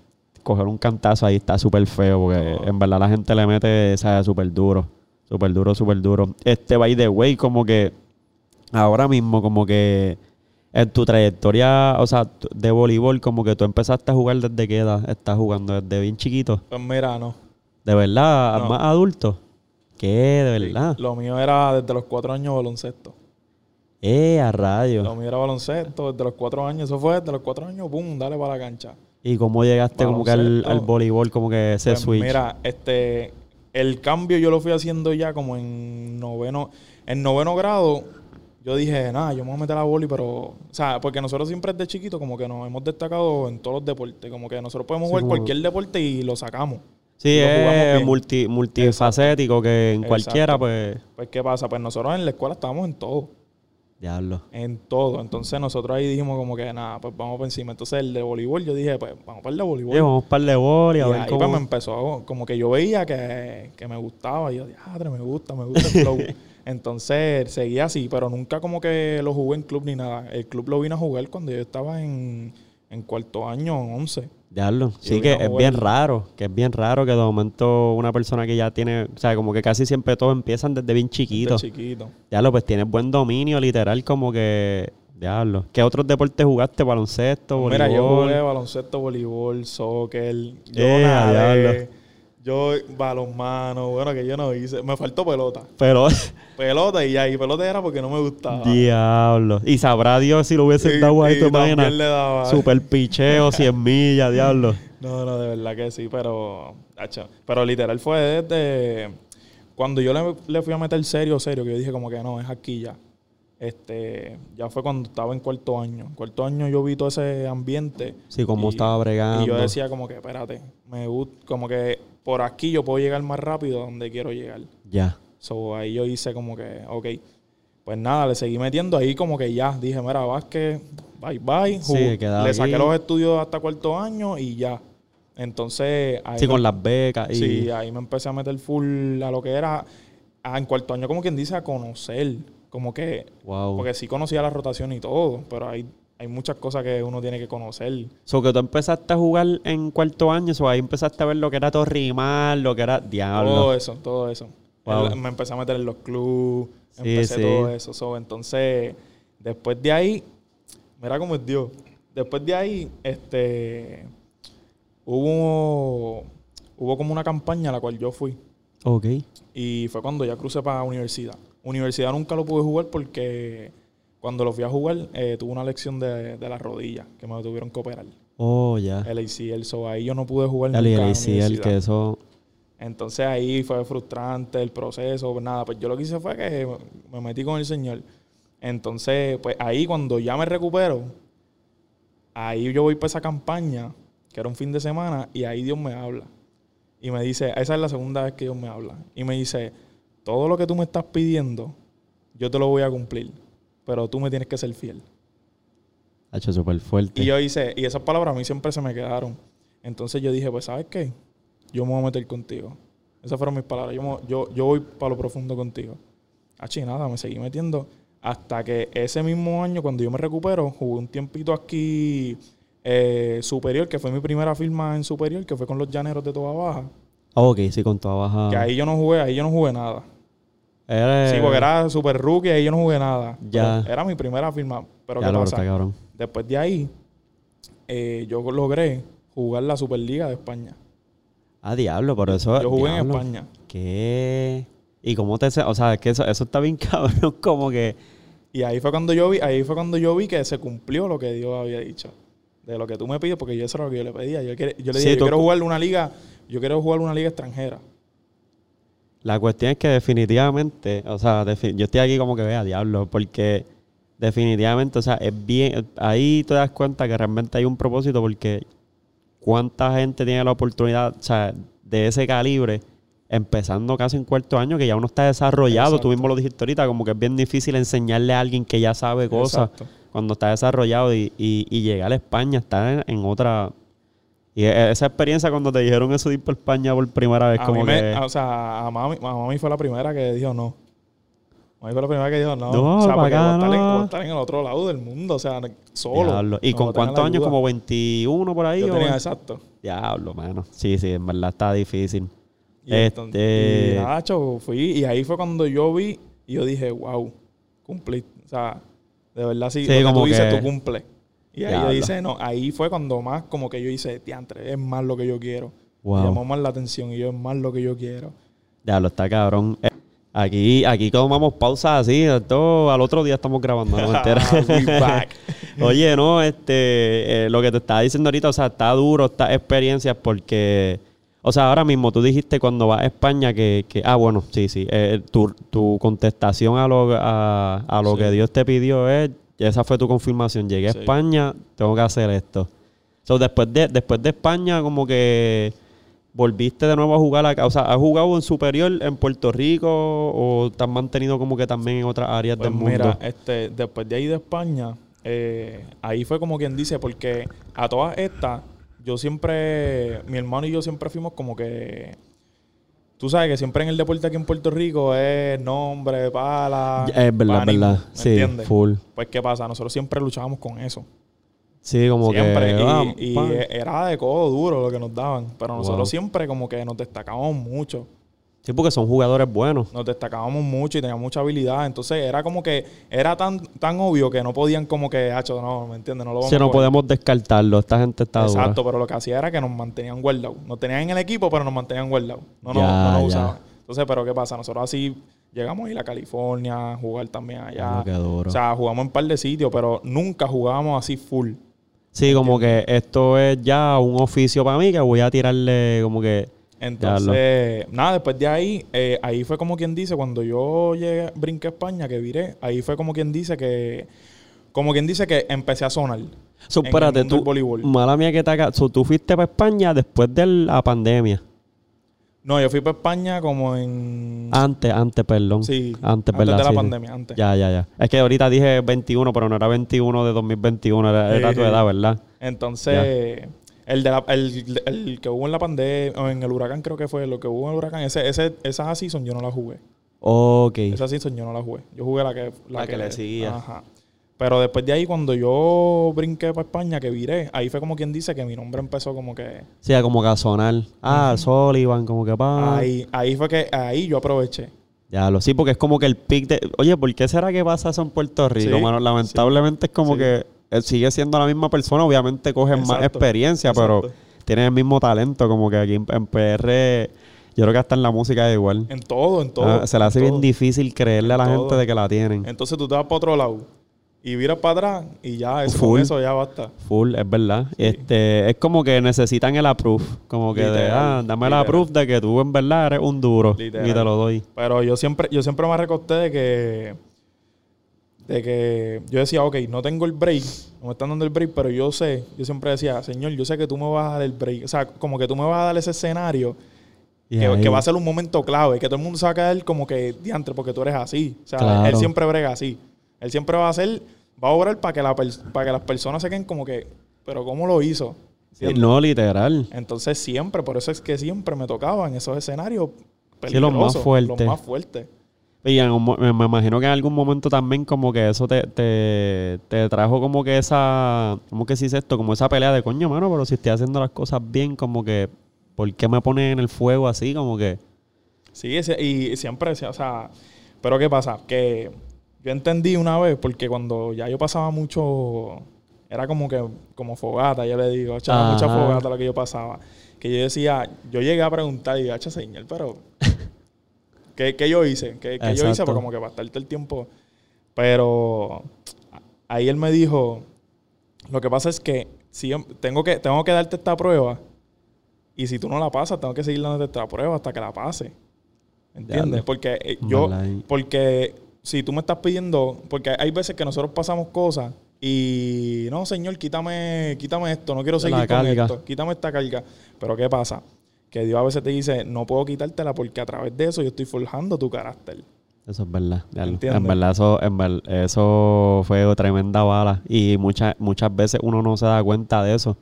coger un cantazo ahí está súper feo, porque No. en verdad la gente le mete, ¿sabes? Súper duro. Súper duro, súper duro. Este, by the way, como que ahora mismo, como que En tu trayectoria, o sea, de voleibol, como que tú empezaste a jugar desde qué edad estás jugando, desde bien chiquito. Pues mira, no. ¿De verdad? No. ¿Más adulto? ¿Qué? ¿De verdad? Lo mío era desde los cuatro años baloncesto. Eh, a Lo rayos. mío era baloncesto desde los cuatro años. Eso fue desde los cuatro años, pum, dale para la cancha. ¿Y cómo llegaste como que al, voleibol, como que ese Pues switch? Mira, este, el cambio yo lo fui haciendo ya como en noveno, en noveno grado. Yo dije, nada, yo me voy a meter a boli, pero, o sea, porque nosotros siempre desde chiquito como que nos hemos destacado en todos los deportes, como que nosotros podemos Sí, jugar como- cualquier deporte y lo sacamos. sí, es multi, multifacético, que en Exacto. cualquiera, pues... Pues, ¿qué pasa? Pues nosotros en la escuela estábamos en todo, Diablo. en todo. Entonces nosotros ahí dijimos como que, nada, pues vamos por encima. Entonces el de voleibol, yo dije, pues vamos para el de voleibol. Oye, vamos para el de boli, Y a ver ahí cómo... pues me empezó, como que yo veía que, que me gustaba. Y yo, diadre, me gusta, me gusta el flow. [laughs] Entonces seguía así, pero nunca como que lo jugué en club ni nada. El club lo vine a jugar cuando yo estaba en, en cuarto año, en 11. Diablo. Sí, que es bien raro, que es bien raro que de momento una persona que ya tiene, o sea, como que casi siempre todos empiezan desde bien chiquito. De chiquito. Diablo, pues tienes buen dominio, literal, como que, diablo. ¿Qué otros deportes jugaste? Baloncesto, voleibol. Mira, yo jugué baloncesto, voleibol, soccer. Yo nadé, diablo. Yo balonmano, bueno, que yo no hice. Me faltó pelota. Pero, [laughs] Pelota y ya, y pelota era porque no me gustaba. diablo. Y sabrá Dios si lo hubiesen Y- dado ahí, y ¿te también imaginas? le daba. Super picheo, [laughs] 100 millas, diablo. No, no, de verdad que sí, pero. pero literal fue desde. Cuando yo le, le fui a meter serio, serio, que yo dije como que no, es aquí ya. Este, ya fue cuando estaba en cuarto año. En cuarto año yo vi todo ese ambiente. Sí, como y- estaba bregando. Y yo decía como que, espérate, me gusta, como que por aquí yo puedo llegar más rápido a donde quiero llegar. Ya. So ahí yo hice como que, ok, pues nada, le seguí metiendo ahí como que ya. Dije, mira, Vázquez, bye bye. Sí, le saqué los estudios hasta cuarto año y ya. Entonces, ahí Sí, me- con las becas y... sí, ahí me empecé a meter full a lo que era, a- en cuarto año como quien dice, a conocer. Como que, Wow. porque sí conocía la rotación y todo, pero hay, hay muchas cosas que uno tiene que conocer. So que tú empezaste a jugar en cuarto año, o ahí empezaste a ver lo que era Torrimal, lo que era diablo. Todo eso, todo eso. Wow. Me empecé a meter en los clubes, Sí, empecé sí. todo eso. So, entonces, después de ahí, mira cómo es Dios. Después de ahí, este, hubo, hubo como una campaña a la cual yo fui. Ok. Y fue cuando ya crucé para universidad. Universidad nunca lo pude jugar porque cuando lo fui a jugar eh, tuve una lección de, de la rodilla que me tuvieron que operar. Oh, ya. El ACL. So, ahí yo no pude jugar Dale, nunca el ACL, que eso... Entonces ahí fue frustrante el proceso, pues nada, pues yo lo que hice fue que me metí con el Señor. Entonces, pues ahí cuando ya me recupero, ahí yo voy para esa campaña, que era un fin de semana, y ahí Dios me habla. Y me dice, esa es la segunda vez que Dios me habla. Y me dice, todo lo que tú me estás pidiendo, yo te lo voy a cumplir, pero tú me tienes que ser fiel. Ha hecho súper fuerte. Y yo hice, y esas palabras a mí siempre se me quedaron. Entonces yo dije, pues, ¿sabes qué? Yo me voy a meter contigo. Esas fueron mis palabras. Yo, me- yo, yo voy para lo profundo contigo. Achi, nada, me seguí metiendo. Hasta que ese mismo año, cuando yo me recupero, jugué un tiempito aquí eh, superior, que fue mi primera firma en superior, que fue con los llaneros de toda baja. Ah, ok, sí, con toda baja. Que ahí yo no jugué, ahí yo no jugué nada. Era- Sí, porque era super rookie, ahí yo no jugué nada. Ya. Era mi primera firma. Pero Ya ¿qué lo pasa? cabrón. Después de ahí, eh, yo logré jugar la Superliga de España. Ah, diablo, pero eso... Yo jugué en. España. ¿Qué? ¿Y cómo te... O sea, es que eso, eso está bien [laughs] cabrón, como que... Y ahí fue cuando yo vi, ahí fue cuando yo vi que se cumplió lo que Dios había dicho. De lo que tú me pides, porque yo eso era lo que yo le pedía. Yo, yo le dije, yo quiero jugar una liga, yo quiero jugar una liga extranjera. La cuestión es que definitivamente, o sea, yo estoy aquí como que vea diablo, porque definitivamente, o sea, es bien, ahí te das cuenta que realmente hay un propósito porque cuánta gente tiene la oportunidad, o sea, de ese calibre, empezando casi en cuarto año, que ya uno está desarrollado, tú mismo lo dijiste ahorita, como que es bien difícil enseñarle a alguien que ya sabe cosas Exacto. cuando está desarrollado y, y, y llegar a España, estar en, en otra... Y e- esa experiencia cuando te dijeron eso de ir por España por primera vez, A como me- que... o sea, a mami, a mami fue la primera que dijo no. A mí fue la primera que dijo no. No, o sea, porque acá voy a, estar en, no. estar en el otro lado del mundo, o sea, solo. Diablo. ¿Y No con cuántos años? ¿Como 21 por ahí? Yo o tenía exacto. Diablo, mano. Sí, sí, en verdad está difícil. Y, entonces, Este- y nada, cho, fui y ahí fue cuando yo vi y yo dije, wow, cumplí. O sea, De verdad, sí. Sí, lo que como tú dices, que- tú cumple. Y ahí yo dice, no, ahí fue cuando más como que yo hice, diantre, es más lo que yo quiero. Wow. Me llamó más la atención y yo es más lo que yo quiero. Ya lo está cabrón. Eh, Aquí, aquí tomamos pausas así, esto al otro día estamos grabando, no [laughs] back. [laughs] Oye, no, este, eh, lo que te estaba diciendo ahorita, o sea, está duro estas experiencias porque, o sea, ahora mismo tú dijiste cuando vas a España que, que ah, bueno, sí, sí, eh, tu, tu contestación a lo, a, a lo Sí. que Dios te pidió es, esa fue tu confirmación, llegué Sí. a España, tengo que hacer esto. So, después de, después de España, como que volviste de nuevo a jugar acá, o sea, ¿has jugado en superior en Puerto Rico o te has mantenido como que también en otras áreas Pues del mundo? mira, este, después de ahí de España, eh, ahí fue como quien dice, porque a todas estas, yo siempre, mi hermano y yo siempre fuimos como que, tú sabes que siempre en el deporte aquí en Puerto Rico es nombre, pala, es verdad, pánico, verdad. ¿me Sí, entiendes? full. Pues qué pasa, nosotros siempre luchábamos con eso. Sí, como siempre. que. y ah, y era de codo duro lo que nos daban. Pero nosotros Wow. siempre como que nos destacábamos mucho. Sí, porque son jugadores buenos. Nos destacábamos mucho y teníamos mucha habilidad. Entonces era como que era tan, tan obvio que no podían como que, hacho, no, ¿me entiendes? No lo vamos Si a no coger". podemos descartarlo, esta gente está dura. Exacto, pero lo que hacía era que nos mantenían guardados. Nos tenían en el equipo, pero nos mantenían guardados. No, nos- Ya, no nos usaban. Entonces, pero ¿qué pasa? Nosotros así llegamos a ir a California, a jugar también allá. O sea, jugamos en un par de sitios, pero nunca jugábamos así full. Sí, como que esto es ya un oficio para mí que voy a tirarle como que. Entonces, nada, después de ahí, eh, ahí fue como quien dice, cuando yo llegué, brinqué a España, que viré, ahí fue como quien dice que, como quien dice que empecé a sonar. So, en el espérate, mundo del tú. voleibol. Mala mía que te haga. So, tú fuiste para España después de la pandemia. No, yo fui para España como en... Antes, antes, perdón. sí, Antes, ¿verdad? de la Sí, sí. pandemia, antes. Ya, ya, ya. Es que ahorita dije 21, pero no era 21 de 2021, era, era tu edad, ¿verdad? Entonces, el, de la- el, el que hubo en la pandemia, o en el huracán creo que fue, lo que hubo en el huracán, ese, ese, esa season yo no la jugué. Ok. Esa season yo no la jugué. Yo jugué la que... La que le seguía. Ajá. Pero después de ahí, cuando yo brinqué para España, que viré, ahí fue como quien dice que mi nombre empezó como que... Sí, como que a sonar. Ah, Sullivan, como que pa. Ahí, ahí fue que ahí yo aproveché. Ya lo sí, porque es como que el pick de. Oye, ¿por qué será que pasa eso en Puerto Rico, Sí, mano? Lamentablemente es como sí. que él sigue siendo la misma persona, obviamente cogen más Exacto, experiencia, pero tienen el mismo talento, como que aquí en, en PR, yo creo que hasta en la música es igual. En todo, en todo. Ah, se le hace en bien todo. difícil creerle a la En gente todo. de que la tienen. Entonces tú te vas para otro lado y viras para atrás y ya, eso, Full. con eso ya basta. Full, es verdad. Este, es como que necesitan el approve, como que de, ah, dame el approve de que tú en verdad eres un duro Literal. y te lo doy. Pero yo siempre, yo siempre me recosté de que, de que yo decía, ok, no tengo el break, no me están dando el break, pero yo sé, yo siempre decía, Señor, yo sé que tú me vas a dar el break. O sea, como que tú me vas a dar ese escenario que, va a ser un momento clave, que todo el mundo se va a caer como que diantre, porque tú eres así. O sea, Claro. él siempre brega así. Él siempre va a hacer, va a obrar para que, la para que las personas se queden como que, pero ¿cómo lo hizo? No, literal. Entonces siempre, por eso es que siempre me tocaban esos escenarios Sí, los más peligrosos, fuertes. Los más fuertes. Y en un me, imagino que en algún momento también como que eso te, te, te trajo como que esa, ¿cómo que se dice esto? Como esa pelea de coño, mano, pero si estoy haciendo las cosas bien, como que, ¿por qué me ponen en el fuego así? Como que, Sí, ese- y siempre o sea, pero ¿qué pasa? Que yo entendí una vez, porque cuando ya yo pasaba mucho, era como que, como fogata, yo le digo, Ajá. mucha fogata lo que yo pasaba. Que yo decía, yo llegué a preguntar y hacha señor, pero ¿qué, qué yo hice? ¿Qué, qué yo hice? Pues como que todo el tiempo. Pero ahí él me dijo, lo que pasa es que si tengo que, tengo que darte esta prueba y si tú no la pasas, tengo que seguir dándote esta prueba hasta que la pase. ¿Entiendes? Porque eh, yo, porque si tú me estás pidiendo, porque hay veces que nosotros pasamos cosas y no, señor, quítame, quítame esto, no quiero seguir con carga. esto, quítame esta carga. Pero ¿qué pasa? Que Dios a veces te dice, no puedo quitártela porque a través de eso yo estoy forjando tu carácter. eso es verdad. En verdad, eso, en ver- eso fue tremenda bala. Y muchas, muchas veces uno no se da cuenta de eso.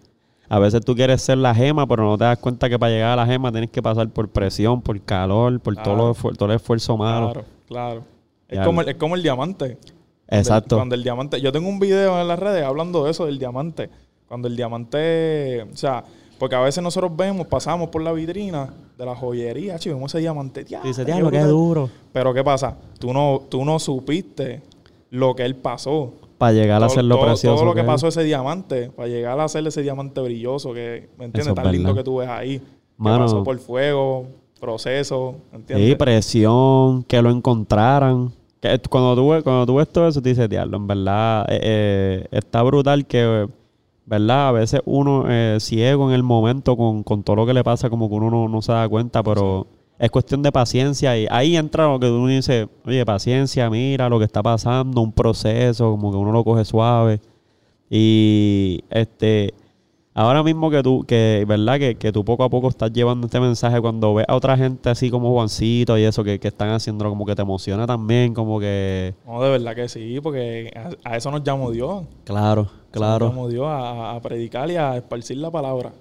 A veces tú quieres ser la gema, pero no te das cuenta que para llegar a la gema tienes que pasar por presión, por calor, por todo, lo todo el esfuerzo malo. Claro, claro. Es como, el, es como el diamante. Exacto. Cuando el diamante, yo tengo un video en las redes hablando de eso, del diamante. Cuando el diamante, o sea, porque a veces nosotros vemos, pasamos por la vitrina de la joyería, chico, vemos ese diamante. Diablo, dice, qué diablo, qué brutal". duro. Pero ¿qué pasa? Tú no, tú no supiste lo que él pasó. Para llegar a todo, ser lo todo- precioso. todo lo que es. pasó ese diamante, para llegar a ser ese diamante brilloso que, ¿me entiendes? Eso es Tan lindo verdad. que tú ves ahí. Que Mano. pasó por fuego, proceso, ¿entiendes? Sí, presión, que lo encontraran. Que cuando tú, ves- cuando tú ves todo eso, te dices, diablo, en verdad, eh, eh, está brutal que, ¿verdad? A veces uno es ciego en el momento con, con todo lo que le pasa, como que uno no, no se da cuenta, pero es cuestión de paciencia. Y ahí entra lo que uno dice, oye, paciencia, mira lo que está pasando, un proceso, como que uno lo coge suave. Y este, ahora mismo que tú, que, ¿verdad? Que, que tú poco a poco estás llevando este mensaje cuando ves a otra gente así como Juancito y eso que, que están haciendo, como que te emociona también, como que... No, de verdad que sí, porque a, a eso nos llamó Dios. Claro, Nos claro. llamó Dios a, a predicar y a esparcir la palabra.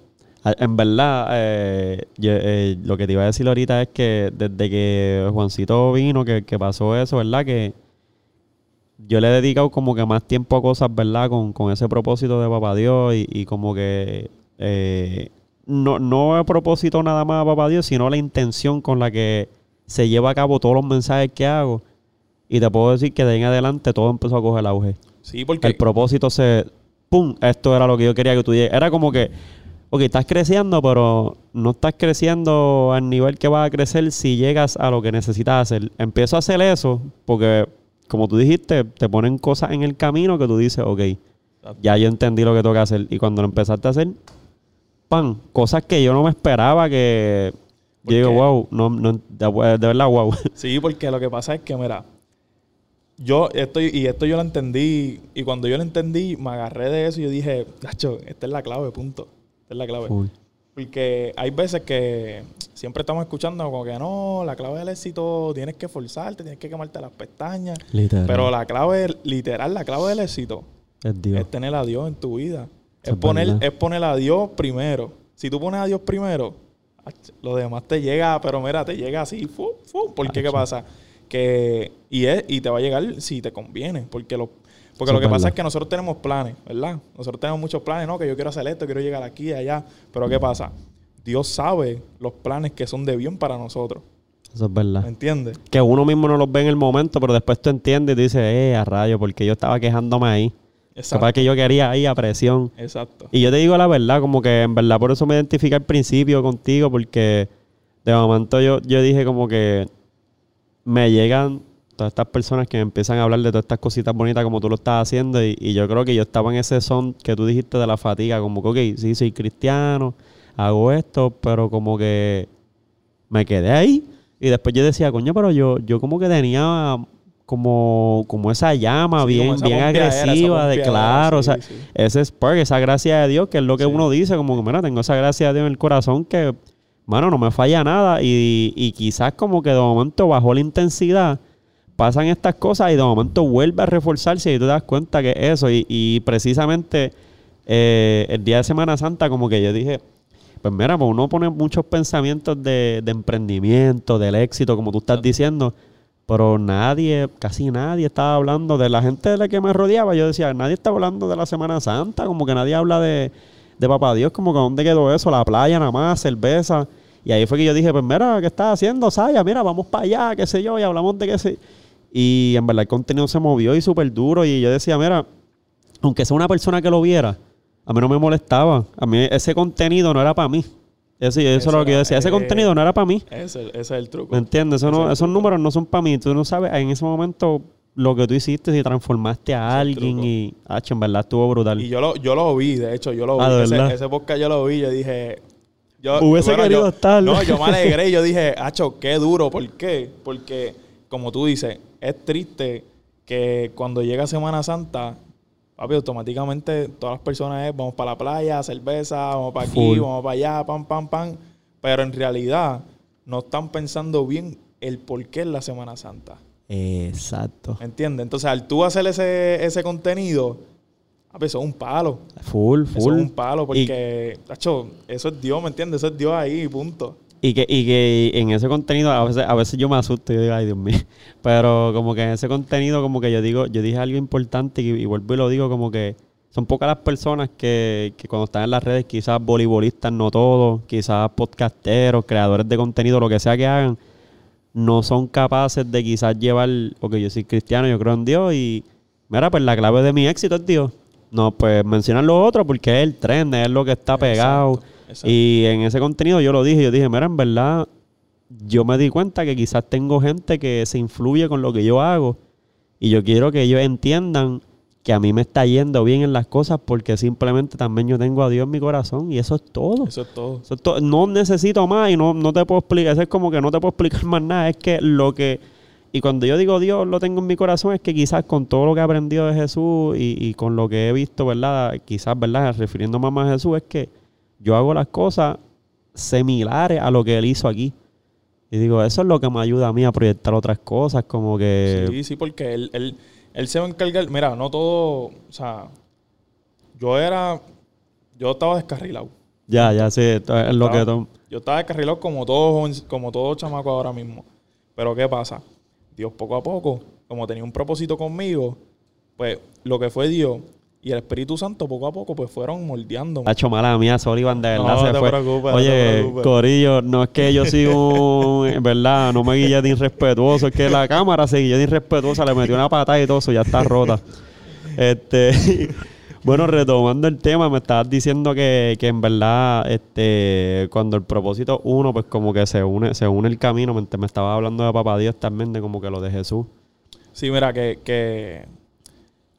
En verdad, eh, yo- eh, lo que te iba a decir ahorita es que desde que Juancito vino, que, que pasó eso, ¿verdad? Que yo le he dedicado como que más tiempo a cosas, ¿verdad? Con, con ese propósito de Papá Dios y, y como que eh, no, no a propósito nada más a Papá Dios, sino la intención con la que se lleva a cabo todos los mensajes que hago. Y te puedo decir que de ahí en adelante todo empezó a coger auge Sí, porque el propósito se... ¡Pum! Esto era lo que yo quería que tú llegues. Era como que, ok, estás creciendo, pero no estás creciendo al nivel que vas a crecer si llegas a lo que necesitas hacer. Empiezo a hacer eso porque, como tú dijiste, te ponen cosas en el camino que tú dices, ok, ya yo entendí lo que tengo que hacer. Y cuando lo empezaste a hacer, ¡pam! Cosas que yo no me esperaba que... Yo digo, wow, no, no, de, de verdad, wow. [laughs] Sí, porque lo que pasa es que, mira, yo esto, y esto yo lo entendí, y cuando yo lo entendí, me agarré de eso y yo dije, Nacho, esta es la clave, punto. Esta es la clave. Full. Porque hay veces que siempre estamos escuchando como que no, la clave del éxito tienes que forzarte, tienes que quemarte las pestañas. Literal. Pero la clave, literal, la clave del éxito es Dios. es tener a Dios en tu vida. Es es poner, verdad. es poner a Dios primero. Si tú pones a Dios primero, lo demás te llega, pero mira, te llega así, fu, fu, porque qué Acho. pasa? Que, y, es, y te va a llegar si te conviene, porque lo, porque Eso lo que pasa es que nosotros tenemos planes, ¿verdad? Nosotros tenemos muchos planes, ¿no? Que yo quiero hacer esto, quiero llegar aquí, allá, pero ¿qué pasa? Dios sabe los planes que son de bien para nosotros, Eso es verdad. ¿me entiendes? que uno mismo no los ve en el momento, pero después tú entiendes y tú dices, eh, a rayo, porque yo estaba quejándome ahí. Capaz que yo quería ahí a presión. Exacto. Y yo te digo la verdad, como que en verdad por eso me identifiqué al principio contigo, porque de momento yo, yo dije como que me llegan todas estas personas que me empiezan a hablar de todas estas cositas bonitas como tú lo estás haciendo y, y yo creo que yo estaba en ese son que tú dijiste de la fatiga, como que, ok, sí, soy cristiano, hago esto, pero como que me quedé ahí. Y después yo decía, coño, pero yo, yo como que tenía como, como esa llama Sí, bien, esa bien agresiva de claro, sí, o sea, sí. ese spark, esa gracia de Dios, que es lo que uno dice, como que, mira, tengo esa gracia de Dios en el corazón que, mano, no me falla nada y, y quizás como que de momento bajó la intensidad, pasan estas cosas y de momento vuelve a reforzarse y tú te das cuenta que eso y, y precisamente eh, el día de Semana Santa como que yo dije, pues mira, pues uno pone muchos pensamientos de, de emprendimiento, del éxito, como tú estás diciendo, pero nadie, casi nadie estaba hablando de la gente de la que me rodeaba. Yo decía, nadie está hablando de la Semana Santa, como que nadie habla de, de Papá Dios, como que dónde quedó eso, la playa nada más, cerveza. Y ahí fue que yo dije, pues mira, ¿qué estás haciendo, Saya? Mira, vamos para allá, qué sé yo, y hablamos de qué sé. Y en verdad el contenido se movió y súper duro. Y yo decía, mira, aunque sea una persona que lo viera, a mí no me molestaba. A mí ese contenido no era para mí. Eso, eso, Eso es lo que yo decía. Ese eh, contenido no era para mí. Ese, ese es el truco. ¿Me entiendes? Eso no- esos números no son para mí. Tú no sabes en ese momento lo que tú hiciste, si transformaste a Ese alguien y... Hacho, en verdad estuvo brutal. Y yo lo, yo lo vi, de hecho, yo lo Ah, vi. ¿de ese, ese podcast yo lo vi, yo dije. Yo, Hubiese querido yo- estar. No, yo me alegré y yo dije, Hacho, qué duro. ¿Por qué? Porque, como tú dices, es triste que cuando llega Semana Santa, papi, automáticamente todas las personas es, vamos para la playa, cerveza, vamos para aquí, Full. vamos para allá, pam, pam, pam. Pero en realidad no están pensando bien el por qué es la Semana Santa. Exacto. ¿Me entiendes? Entonces, al tú hacer ese, ese contenido, papi, eso es un palo. Full, Eso full. es un palo porque, tacho, eso es Dios, ¿me entiendes? Eso es Dios ahí, punto. Y que, y que en ese contenido a veces, a veces yo me asusto y digo, ay Dios mío. [laughs] Pero como que en ese contenido como que yo digo, yo dije algo importante y, vuelvo y lo digo como que son pocas las personas que, que cuando están en las redes, quizás voleibolistas, no todos, quizás podcasteros, creadores de contenido, lo que sea que hagan, no son capaces de quizás llevar, porque yo soy cristiano, yo creo en Dios y, mira, pues la clave de mi éxito es Dios. No, pues mencionan lo otro porque es el trend, es lo que está pegado. Exacto. Y en ese contenido yo lo dije, yo dije, mira, en verdad, yo me di cuenta que quizás tengo gente que se influye con lo que yo hago. Y yo quiero que ellos entiendan que a mí me está yendo bien en las cosas porque simplemente también yo tengo a Dios en mi corazón y eso es todo. Eso es todo. Eso es todo. No necesito más y no, no te puedo explicar. Eso es como que no te puedo explicar [laughs] más nada. Es que lo que. Y cuando yo digo Dios lo tengo en mi corazón, es que quizás con todo lo que he aprendido de Jesús y, y con lo que he visto, ¿verdad? Quizás, ¿verdad? Refiriéndome más a Jesús, es que yo hago las cosas similares a lo que Él hizo aquí. Y digo, eso es lo que me ayuda a mí a proyectar otras cosas, como que. Sí, sí, porque él, él, él se va a encargar. Mira, no todo. O sea, yo era. Yo estaba descarrilado. Ya, ya sé. esto Es lo que. Yo estaba descarrilado como todo, como todo chamaco ahora mismo. Pero ¿qué pasa? Dios poco a poco, como tenía un propósito conmigo, pues lo que fue Dios y el Espíritu Santo poco a poco pues fueron moldeándome. Hacho mala mía, Sullivan, de verdad No se te fue. preocupes, no te Oye, preocupes. Corillo, no es que yo soy un, en verdad, no me guille de irrespetuoso, es que la cámara se guilló de irrespetuosa, le metió una patada y todo eso, ya está rota. Este, [laughs] bueno, retomando el tema, me estabas diciendo que, que en verdad, este, cuando el propósito uno, pues como que se une, se une el camino, me, me estaba hablando de Papá Dios también, de como que lo de Jesús. Sí, mira, que, que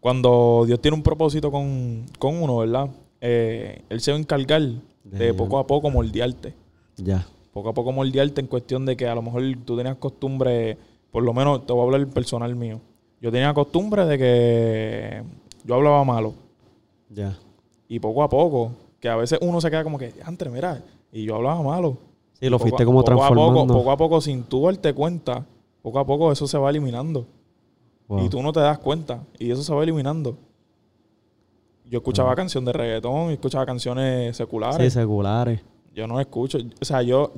cuando Dios tiene un propósito con, con uno, ¿verdad? Eh, él se va a encargar de poco a poco moldearte. Ya. Poco a poco moldearte en cuestión de que a lo mejor tú tenías costumbre, por lo menos te voy a hablar personal mío. Yo tenía costumbre de que yo hablaba malo. Ya. Y poco a poco, que a veces uno se queda como que, antes, mira, y yo hablaba malo. Sí, lo Poco fuiste a- como poco a transformando. poco, poco a poco, sin tú darte cuenta, poco a poco eso se va eliminando. Wow. Y tú no te das cuenta. Y eso se va eliminando. Yo escuchaba canciones de reggaetón, escuchaba canciones Sí, seculares. seculares. Yo no escucho. O sea, yo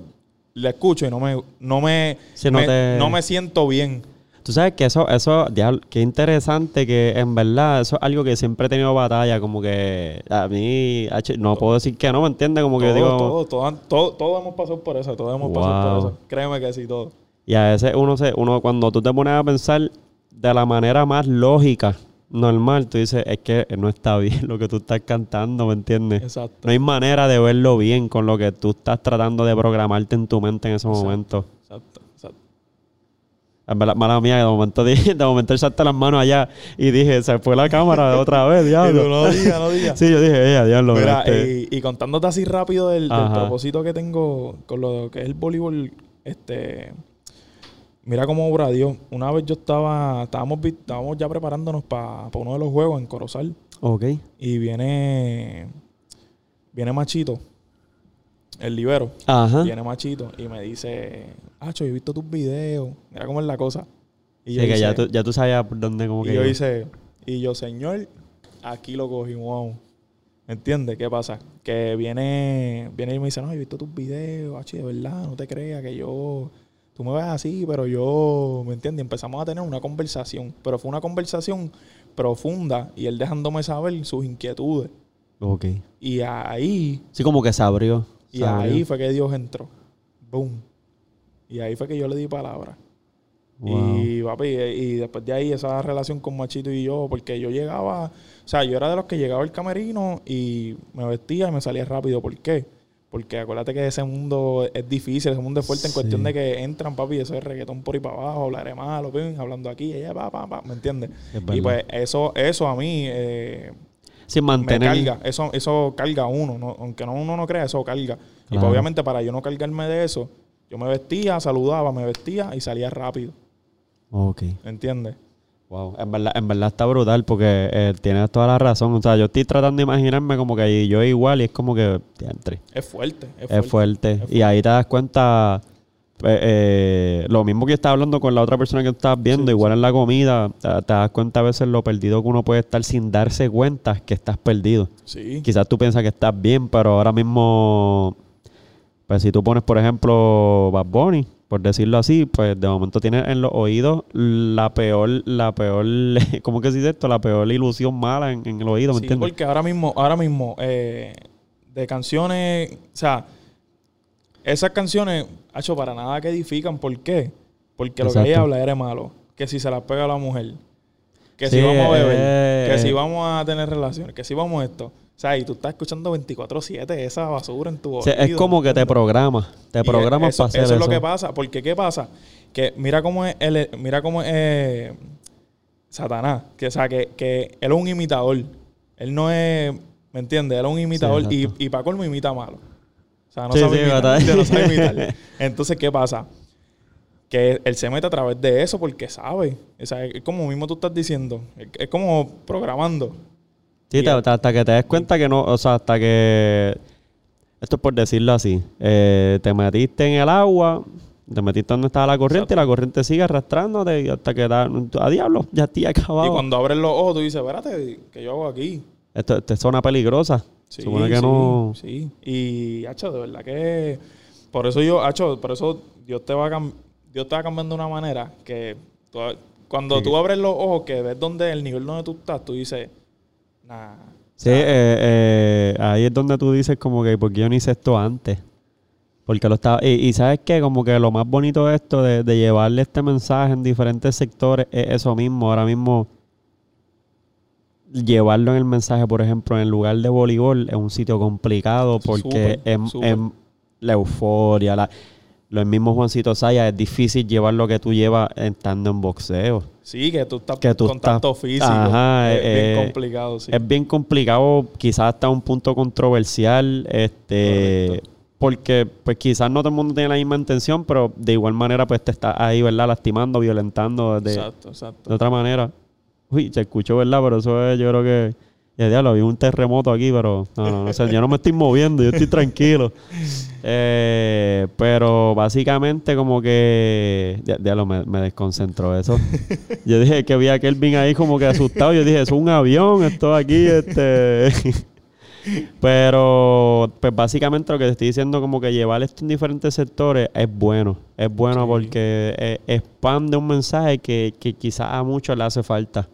le escucho y no me, no me, no me- te- no me siento bien. Tú sabes que eso, eso, diablo, qué interesante que en verdad eso es algo que siempre he tenido batalla, como que a mí, no puedo decir que no, ¿me entiendes? Como que digo, todo, todo, todo, todo hemos pasado por eso, todos hemos pasado Wow. por eso. Créeme que sí, todo. y a veces uno se, uno cuando tú te pones a pensar de la manera más lógica, normal, tú dices, es que no está bien lo que tú estás cantando, ¿me entiendes? Exacto. No hay manera de verlo bien con lo que tú estás tratando de programarte en tu mente en esos Exacto. momentos. Exacto, exacto. En verdad, mala mía, de momento, [laughs] de momento salté las manos allá y dije, se fue la cámara otra vez, [laughs] diablo. No digas, no digas. [laughs] Sí, yo dije, ella, diablo. Mira, este, y, y contándote así rápido del, del propósito que tengo con lo que es el voleibol, este, mira cómo obra Dios. Una vez yo estaba, estábamos, estábamos ya preparándonos para uno de los juegos en Corozal Ok. y viene, viene Machito, el libero, Ajá. viene Machito y me dice, Acho, yo he visto tus videos, mira cómo es la cosa. Y Sí, que ya tú, ya tú sabías por dónde como y que yo hice, y yo, señor, aquí lo cogí, wow. ¿Entiendes? ¿Qué pasa? Que viene, viene y me dice, no, he visto tus videos, achi, de verdad, no te creas que yo, tú me ves así, pero yo, ¿me entiendes? Empezamos a tener una conversación, pero fue una conversación profunda y él dejándome saber sus inquietudes. Ok. Y ahí, Sí, como que se abrió. y abrió. ahí fue que Dios entró. Boom. Y ahí fue que yo le di palabra. Wow. Y papi, y después de ahí esa relación con Machito y yo, porque yo llegaba, o sea, yo era de los que llegaba al camerino y me vestía y me salía rápido. ¿Por qué? Porque acuérdate que ese mundo es difícil, ese mundo es fuerte en Sí. cuestión de que entran, papi, eso es reggaetón por ahí para abajo, hablaré malo, hablando aquí, ella, pa, pa, pa, ¿me entiendes? Es Y pues eso, eso a mí eh, Sin me mantener. carga, eso, eso carga a uno, ¿no? aunque no, uno no crea, eso carga. Y pues obviamente para yo no cargarme de eso, yo me vestía, saludaba, me vestía y salía rápido, Ok. ¿entiendes? Wow. En verdad, en verdad está brutal porque eh, tienes toda la razón. O sea, yo estoy tratando de imaginarme como que yo igual y es como que. Es fuerte, es Es fuerte. fuerte. Y ahí te das cuenta. eh, eh, lo mismo que estaba hablando con la otra persona que estabas viendo, Sí, igual en la comida, te, te das cuenta a veces lo perdido que uno puede estar sin darse cuenta que estás perdido. Sí, Quizás tú piensas que estás bien, pero ahora mismo, pues si tú pones, por ejemplo, Bad Bunny, por decirlo así, pues de momento tienes en los oídos la peor, la peor, [laughs] ¿cómo que se dice esto? La peor ilusión mala en, en el oído, ¿me Sí, entiendes? porque ahora mismo, ahora mismo, eh, de canciones, o sea, esas canciones, hecho para nada que edifican. ¿Por qué? Porque lo que ella habla era malo. Que si se las pega a la mujer. que Sí, si vamos a beber, eh, que si eh. vamos a tener relaciones, que si vamos a esto. O sea, y tú estás escuchando 24-7 esa basura en tu O sea, es oído, como que te programas. Te programas para hacer eso eso. es lo que pasa. Porque, ¿qué pasa? Que mira cómo es, él, mira cómo es eh, Satanás. Que, o sea, que, que él es un imitador. Él no es, ¿me entiendes? Él es un imitador y, y para colmo imita malo. O sea, no Sí, sabe sí, imitar. [laughs] no sabe imitar. [laughs] Entonces, ¿qué pasa? Que él se mete a través de eso porque sabe. O sea, es como mismo tú estás diciendo. Es como programando. Sí, te- hasta, que te des cuenta que no, o sea, hasta que, esto es por decirlo así, eh, te metiste en el agua, te metiste donde estaba la corriente y la corriente sigue arrastrándote hasta que da, a diablo, ya estoy acabado. Y cuando abres los ojos, tú dices, espérate, ¿qué yo hago aquí? Esto, es zona peligrosa. Sí, Supone que sí, no... Sí, y, hacho, de verdad que... Por eso yo, hacho, por eso Dios te va, a cam- Dios te va cambiando de una manera que... tú- cuando Sí. tú abres los ojos, que ves donde el nivel donde tú estás, tú dices, Sí, eh, eh, ahí es donde tú dices como que, ¿por qué yo no hice esto antes? Porque lo estaba... Y, y ¿sabes qué? Como que lo más bonito de esto, de, de llevarle este mensaje en diferentes sectores, es eso mismo. Ahora mismo, llevarlo en el mensaje, por ejemplo, en el lugar de voleibol, es un sitio complicado porque es, es la euforia, la, lo mismo Juancito Saya, es difícil llevar lo que tú llevas estando en boxeo. Sí, que tú estás Que tú contacto estás- físico. Ajá, es eh, bien complicado, sí. Es bien complicado, quizás hasta un punto controversial, este, Correcto. porque pues quizás no todo el mundo tiene la misma intención, pero de igual manera pues te está ahí, ¿verdad? Lastimando, violentando de, exacto, exacto. de otra manera. Uy, se escuchó, ¿verdad? Pero eso es, yo creo que, ya diablo, había un terremoto aquí, pero no, no, no sé, yo no me estoy moviendo, yo estoy tranquilo. Eh, pero básicamente como que, ya, diablo, me, me desconcentró eso. Yo dije que vi a Kelvin ahí como que asustado. Yo dije, es un avión, esto aquí, este. [laughs] Pero, pues básicamente lo que te estoy diciendo, como que llevar esto en diferentes sectores es bueno. Es bueno Sí. porque eh, expande un mensaje que, que quizás a muchos le hace falta.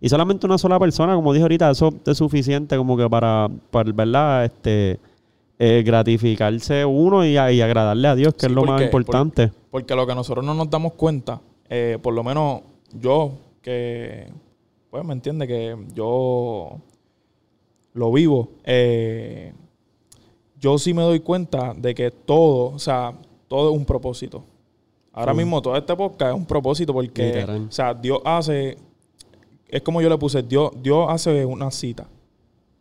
Y solamente una sola persona, como dije ahorita, eso es suficiente como que para, para ¿verdad? Este, eh, gratificarse uno y, agradarle a Dios, que Sí, es lo más importante. Porque lo que nosotros no nos damos cuenta, eh, por lo menos yo, que, pues me entiende que yo lo vivo, eh, yo sí me doy cuenta de que todo, o sea, todo es un propósito. Ahora mismo, toda esta podcast es un propósito porque, Literal. o sea, Dios hace, es como yo le puse, Dios, Dios hace una cita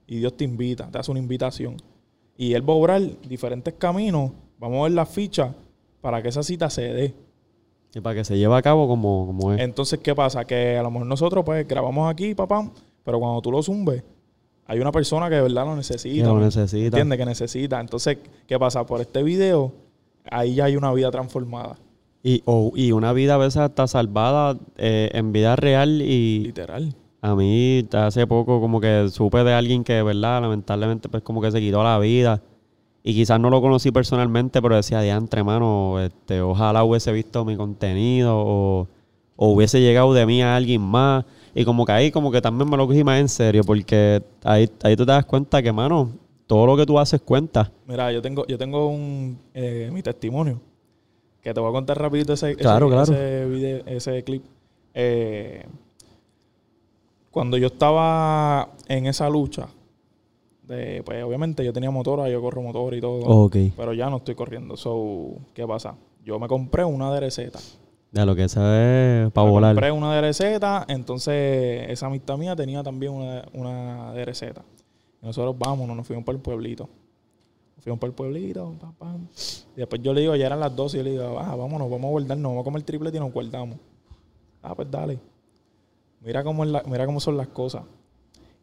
y Dios te invita, te hace una invitación. Y Él va a obrar diferentes caminos, vamos a ver las fichas para que esa cita se dé. Y para que se lleve a cabo como, como es. Entonces, ¿qué pasa? Que a lo mejor nosotros pues grabamos aquí, papá, pero cuando tú lo zumbes, hay una persona que de verdad lo necesita. Que lo ¿me necesita. ¿Entiendes? Que necesita. Entonces, ¿qué pasa? Por este video, ahí ya hay una vida transformada. Y, o- y una vida a veces está salvada eh, en vida real y Literal. a mí hace poco como que supe de alguien que, ¿verdad? Lamentablemente pues como que se quitó la vida. Y quizás no lo conocí personalmente, pero decía, diantre, mano, este, ojalá hubiese visto mi contenido o, o hubiese llegado de mí a alguien más. Y como que ahí como que también me lo cogí más en serio, porque ahí, ahí tú te das cuenta que, mano, todo lo que tú haces cuenta. Mira, yo tengo, yo tengo un eh, mi testimonio. Que te voy a contar rapidito ese, ese- Claro, claro. ese video, ese clip. Eh, cuando yo estaba en esa lucha, de, pues obviamente yo tenía motora, yo corro motor y todo. Ok. Pero ya no estoy corriendo. So, ¿qué pasa? Yo me compré una DRZ. De lo que eso es para volar. compré una DRZ, entonces esa amistad mía tenía también una, una DRZ. Nosotros vámonos, nos fuimos para el pueblito. Fuimos para el pueblito, pam, pam. Y después yo le digo, ya eran las 12 y yo le digo, ah, vámonos, vamos a guardarnos, vamos a comer triplete y nos guardamos. Ah, pues dale. Mira cómo, es la- mira cómo son las cosas.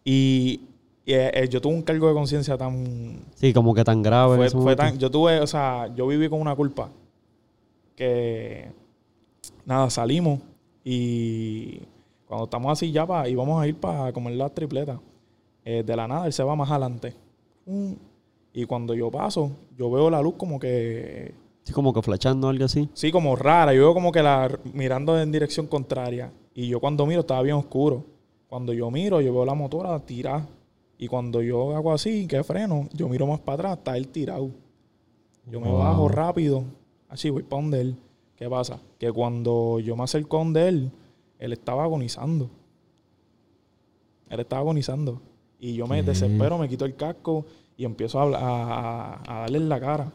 Y, y, eh, eh, yo tuve un cargo de conciencia tan, Sí, como que tan grave. fue, tan, yo tuve, o sea, yo viví con una culpa que nada, salimos y cuando estamos así ya pa, íbamos a ir para comer las tripletas. eh, de la nada él se va más adelante. Mm. Y cuando yo paso, yo veo la luz como que Sí, como que flechando algo así. sí, como rara. Yo veo como que la mirando en dirección contraria. Y yo cuando miro estaba bien oscuro. Cuando yo miro, yo veo la motora tirada. Y cuando yo hago así, que freno, yo miro más para atrás, está él tirado. Yo me Wow. bajo rápido. Así voy para donde él. ¿Qué pasa? Que cuando yo me acerco a donde él, él estaba agonizando. Él estaba agonizando. Y yo me desespero, me quito el casco y empiezo a, a, a- darle en la cara.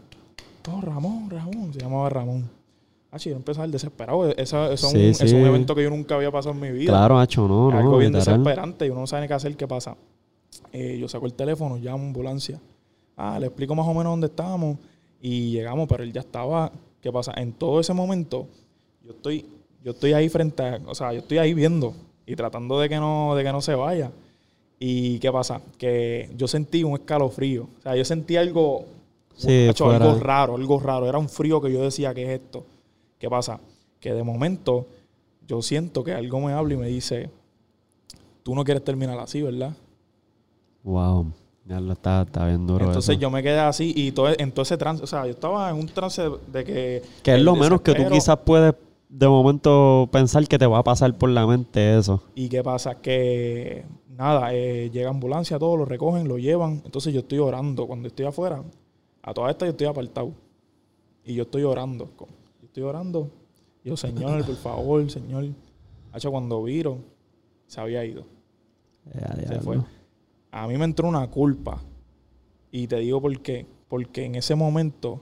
Oh, Ramón, Ramón. Se llamaba Ramón. Ah, yo empecé a dar desesperado. Eso, eso es, Sí, un, eso es un evento que yo nunca había pasado en mi vida. Claro, Hacho, no, Es no. algo bien literal. desesperante y uno no sabe ni qué hacer, qué pasa. Eh, yo saco el teléfono, llamo a ambulancia. Ah, le explico más o menos dónde estábamos y llegamos, pero él ya estaba. ¿Qué pasa? En todo ese momento, yo estoy, yo estoy ahí frente a, o sea, yo estoy ahí viendo y tratando de que no, de que no se vaya. ¿Y qué pasa? Que yo sentí un escalofrío. O sea, yo sentí algo, Sí, algo raro, algo raro. Era un frío que yo decía, ¿qué es esto? ¿Qué pasa? Que de momento yo siento que algo me habla y me dice, tú no quieres terminar así, ¿verdad? Wow. Ya lo está, está bien duro. Entonces eso. yo me quedé así y todo, en todo ese trance, o sea, yo estaba en un trance de que... Que es lo menos que tú quizás puedes de momento pensar que te va a pasar por la mente eso. ¿Y qué pasa? Que nada, eh, llega ambulancia, todo lo recogen, lo llevan. Entonces yo estoy orando. Cuando estoy afuera, a todas estas yo estoy apartado. Y yo estoy orando. Yo estoy orando. Y yo, Señor, por favor, Señor. Hacho, cuando viro, se había ido. Ya, Se fue. A mí me entró una culpa. Y te digo por qué. Porque en ese momento, o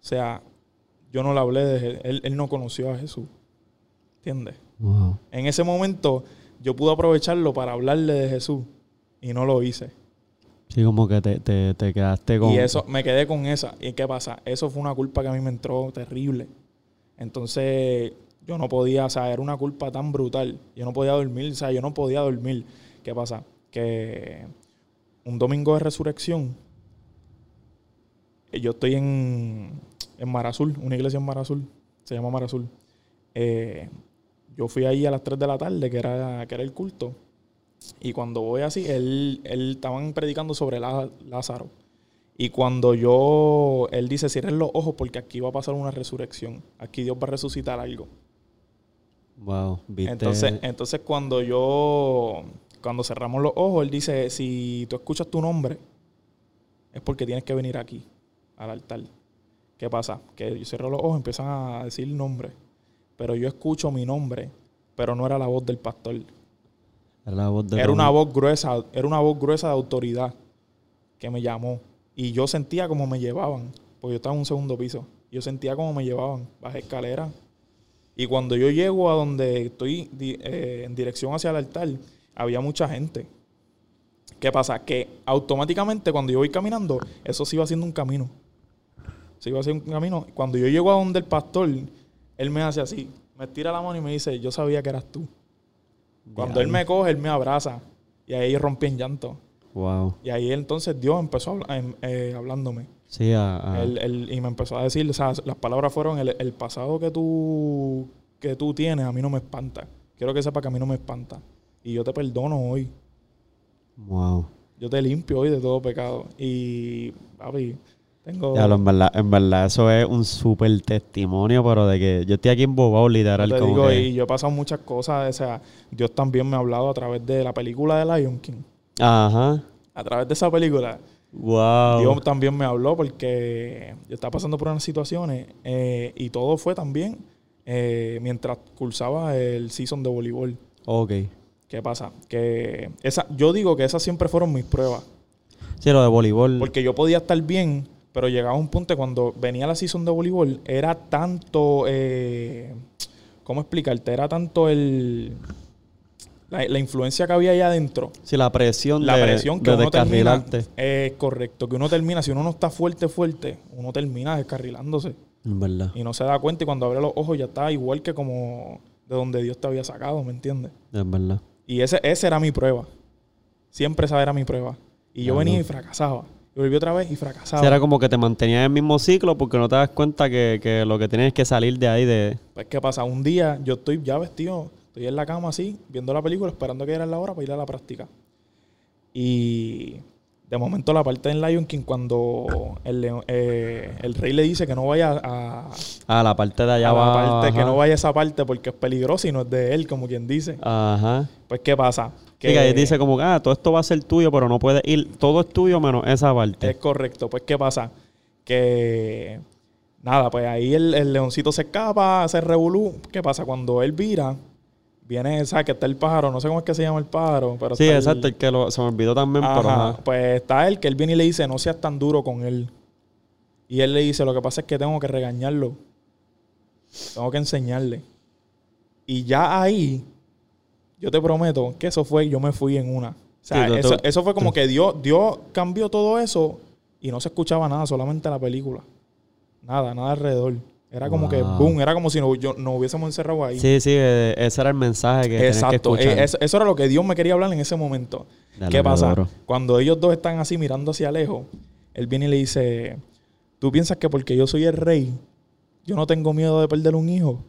sea, yo no le hablé de él. Él no conoció a Jesús. ¿Entiendes? Wow. En ese momento yo pude aprovecharlo para hablarle de Jesús y no lo hice. Sí, como que te, te, te quedaste con... Y eso, me quedé con esa. ¿Y qué pasa? Eso fue una culpa que a mí me entró terrible. Entonces yo no podía, o sea, era una culpa tan brutal. Yo no podía dormir, o sea, yo no podía dormir. ¿Qué pasa? Que un domingo de resurrección, eh, yo estoy en, en Mar Azul, una iglesia en Mar Azul, se llama Mar Azul. Eh, yo fui ahí a las 3 de la tarde, que era, que era el culto. Y cuando voy así, él, él estaban predicando sobre Lá- Lázaro. Y cuando yo, él dice, cierren los ojos porque aquí va a pasar una resurrección. Aquí Dios va a resucitar algo. Wow, viste... Entonces, entonces cuando yo, cuando cerramos los ojos, él dice, si tú escuchas tu nombre, es porque tienes que venir aquí, al altar. ¿Qué pasa? Que yo cierro los ojos, empiezan a decir nombre. Pero yo escucho mi nombre, pero no era la voz del pastor. Era la voz de Era una voz gruesa, era una voz gruesa de autoridad que me llamó. Y yo sentía como me llevaban, porque yo estaba en un segundo piso. Yo sentía como me llevaban, bajé escalera. Y cuando yo llego a donde estoy eh, en dirección hacia el altar, había mucha gente. ¿Qué pasa? Que automáticamente cuando yo voy caminando, eso se iba haciendo un camino. Se iba haciendo un camino. Cuando yo llego a donde el pastor, él me hace así, me tira la mano y me dice, yo sabía que eras tú. Cuando él me coge, él me abraza. Y ahí rompí en llanto. Wow. Y ahí entonces Dios empezó a em- eh, hablándome. Sí, a, a- Él- él- y me empezó a decir, o sea, las palabras fueron, el, el pasado que tú, que tú tienes a mí no me espanta. Quiero que sepa que a mí no me espanta. Y yo te perdono hoy. wow. Yo te limpio hoy de todo pecado. Y, papi, tengo... Ya, en verdad, en verdad, eso es un súper testimonio, pero de que yo estoy aquí embobado literal. te como digo, que- y yo he pasado muchas cosas. O sea, Dios también me ha hablado a través de la película de Lion King. Ajá. A través de esa película. Wow. Dios también me habló porque yo estaba pasando por unas situaciones eh, y todo fue también eh, mientras cursaba el season de voleibol. Ok. ¿Qué pasa? Que esa, yo digo que esas siempre fueron mis pruebas. Sí, lo de voleibol. Porque yo podía estar bien, pero llegaba un punto cuando venía la season de voleibol, era tanto, eh, ¿cómo explicarte? Era tanto el, la, la influencia que había allá adentro. Sí, la presión La de, presión que de uno termina. Es correcto, que uno termina, si uno no está fuerte, fuerte, uno termina descarrilándose. En verdad. Y no se da cuenta y cuando abre los ojos ya está igual que como de donde Dios te había sacado, ¿me entiendes? En verdad. Y ese, esa era mi prueba. Siempre esa era mi prueba. Y yo venía y fracasaba. Y volví otra vez y fracasaba. Sí, era como que te mantenías en el mismo ciclo porque no te das cuenta que, que lo que tienes es que salir de ahí de... Pues, ¿qué pasa? Un día yo estoy ya vestido, estoy en la cama así, viendo la película, esperando que era la hora para ir a la práctica. Y de momento la parte en Lion King, cuando el, eh, el rey le dice que no vaya a, Ah, la parte de allá a la que no vaya a esa parte porque es peligroso y no es de él, como quien dice. Ajá. Pues, ¿qué pasa? Que, ahí dice como ah, todo esto va a ser tuyo, pero no puedes ir. Todo es tuyo menos esa parte. Es correcto. Pues, ¿qué pasa? Que nada, pues ahí el, el leoncito se escapa, hace revolú. ¿Qué pasa? Cuando él vira, viene, ¿sabes? Que está el pájaro, no sé cómo es que se llama el pájaro, pero Sí, está exacto, el que lo, se me olvidó también, pero Ajá, ajá. Pues está él, que él viene y le dice, no seas tan duro con él. Y él le dice, lo que pasa es que tengo que regañarlo. Tengo que enseñarle. Y ya ahí, yo te prometo que eso fue, yo me fui en una. O sea, Sí, eso, eso fue como que Dios, Dios cambió todo eso y no se escuchaba nada, solamente la película. Nada, nada alrededor. Era como que, boom, era como si no, yo, nos hubiésemos encerrado ahí. Sí, sí, eh, ese era el mensaje que tenías que Exacto. escuchar. Eh, eso, eso era lo que Dios me quería hablar en ese momento. Dale, ¿Qué pasa? Cuando ellos dos están así mirando hacia lejos, él viene y le dice, ¿tú piensas que porque yo soy el rey, yo no tengo miedo de perder un hijo?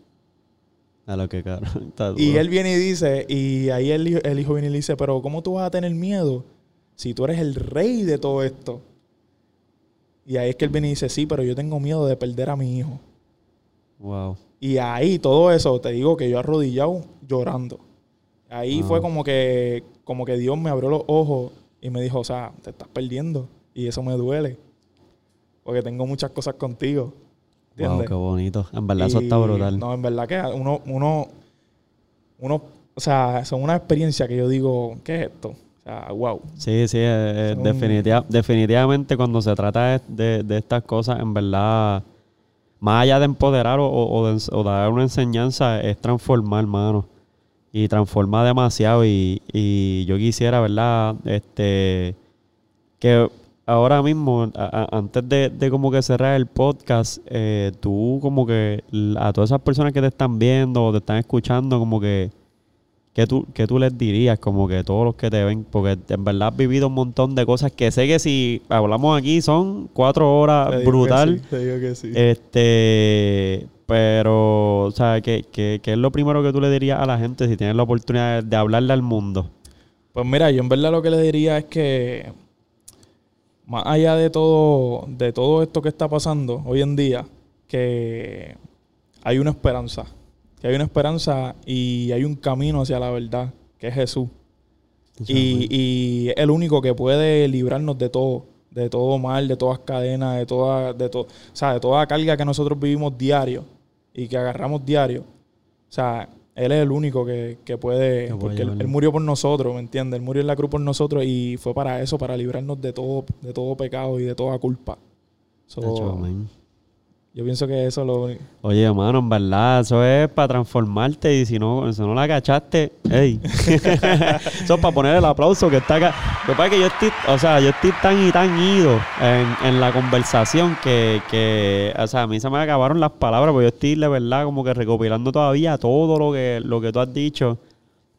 A lo que. [laughs] Está Y él viene y dice, y ahí el, hijo- el hijo viene y le dice, pero ¿cómo tú vas a tener miedo si tú eres el rey de todo esto? Y ahí es que él viene y dice, sí, pero yo tengo miedo de perder a mi hijo. Wow. Y ahí todo eso, te digo que yo arrodillado llorando. Ahí Wow. fue como que, como que Dios me abrió los ojos y me dijo, o sea, te estás perdiendo. Y eso me duele. Porque tengo muchas cosas contigo. Wow, qué bonito. En verdad, eso está brutal. No, en verdad que uno, uno, uno, o sea, son una experiencia que yo digo, ¿qué es esto? O sea, wow. Sí, sí, eh, eh, definitiva- definitivamente cuando se trata de, de- de estas cosas, en verdad, más allá de empoderar o, o- de, dar una enseñanza, es transformar, hermano. Y transforma demasiado. Y, y yo quisiera, ¿verdad? Este, que ahora mismo, a- a- antes de, de como que cerrar el podcast, eh, tú como que a todas esas personas que te están viendo o te están escuchando, como que... ¿Qué tú, qué tú les dirías? Como que todos los que te ven, porque en verdad has vivido un montón de cosas que sé que si hablamos aquí son cuatro horas Te digo que brutal. sí, te digo que sí. Este, pero, o sea, ¿qué, qué, qué es lo primero que tú le dirías a la gente si tienes la oportunidad de, de hablarle al mundo? Pues mira, yo en verdad lo que le diría es que más allá de todo, de todo esto que está pasando hoy en día, que hay una esperanza. Que hay una esperanza y hay un camino hacia la verdad, que es Jesús. Y, y es el único que puede librarnos de todo, de todo mal, de todas cadenas, de toda, de todo, o sea, de toda carga que nosotros vivimos diario y que agarramos diario. O sea, él es el único que, que puede, Que puede porque él, murió por nosotros, ¿me entiendes? Él murió en la cruz por nosotros y fue para eso, para librarnos de todo, de todo pecado y de toda culpa. So. Yo pienso que eso es lo único. Oye, hermano, en verdad, eso es para transformarte y si no, si no la cachaste, ey. [laughs] [laughs] eso es para poner el aplauso que está acá. Lo que pasa es que yo estoy, o sea, yo estoy tan y tan ido en, en la conversación que, que, o sea, a mí se me acabaron las palabras, porque yo estoy de verdad como que recopilando todavía todo lo que, lo que tú has dicho.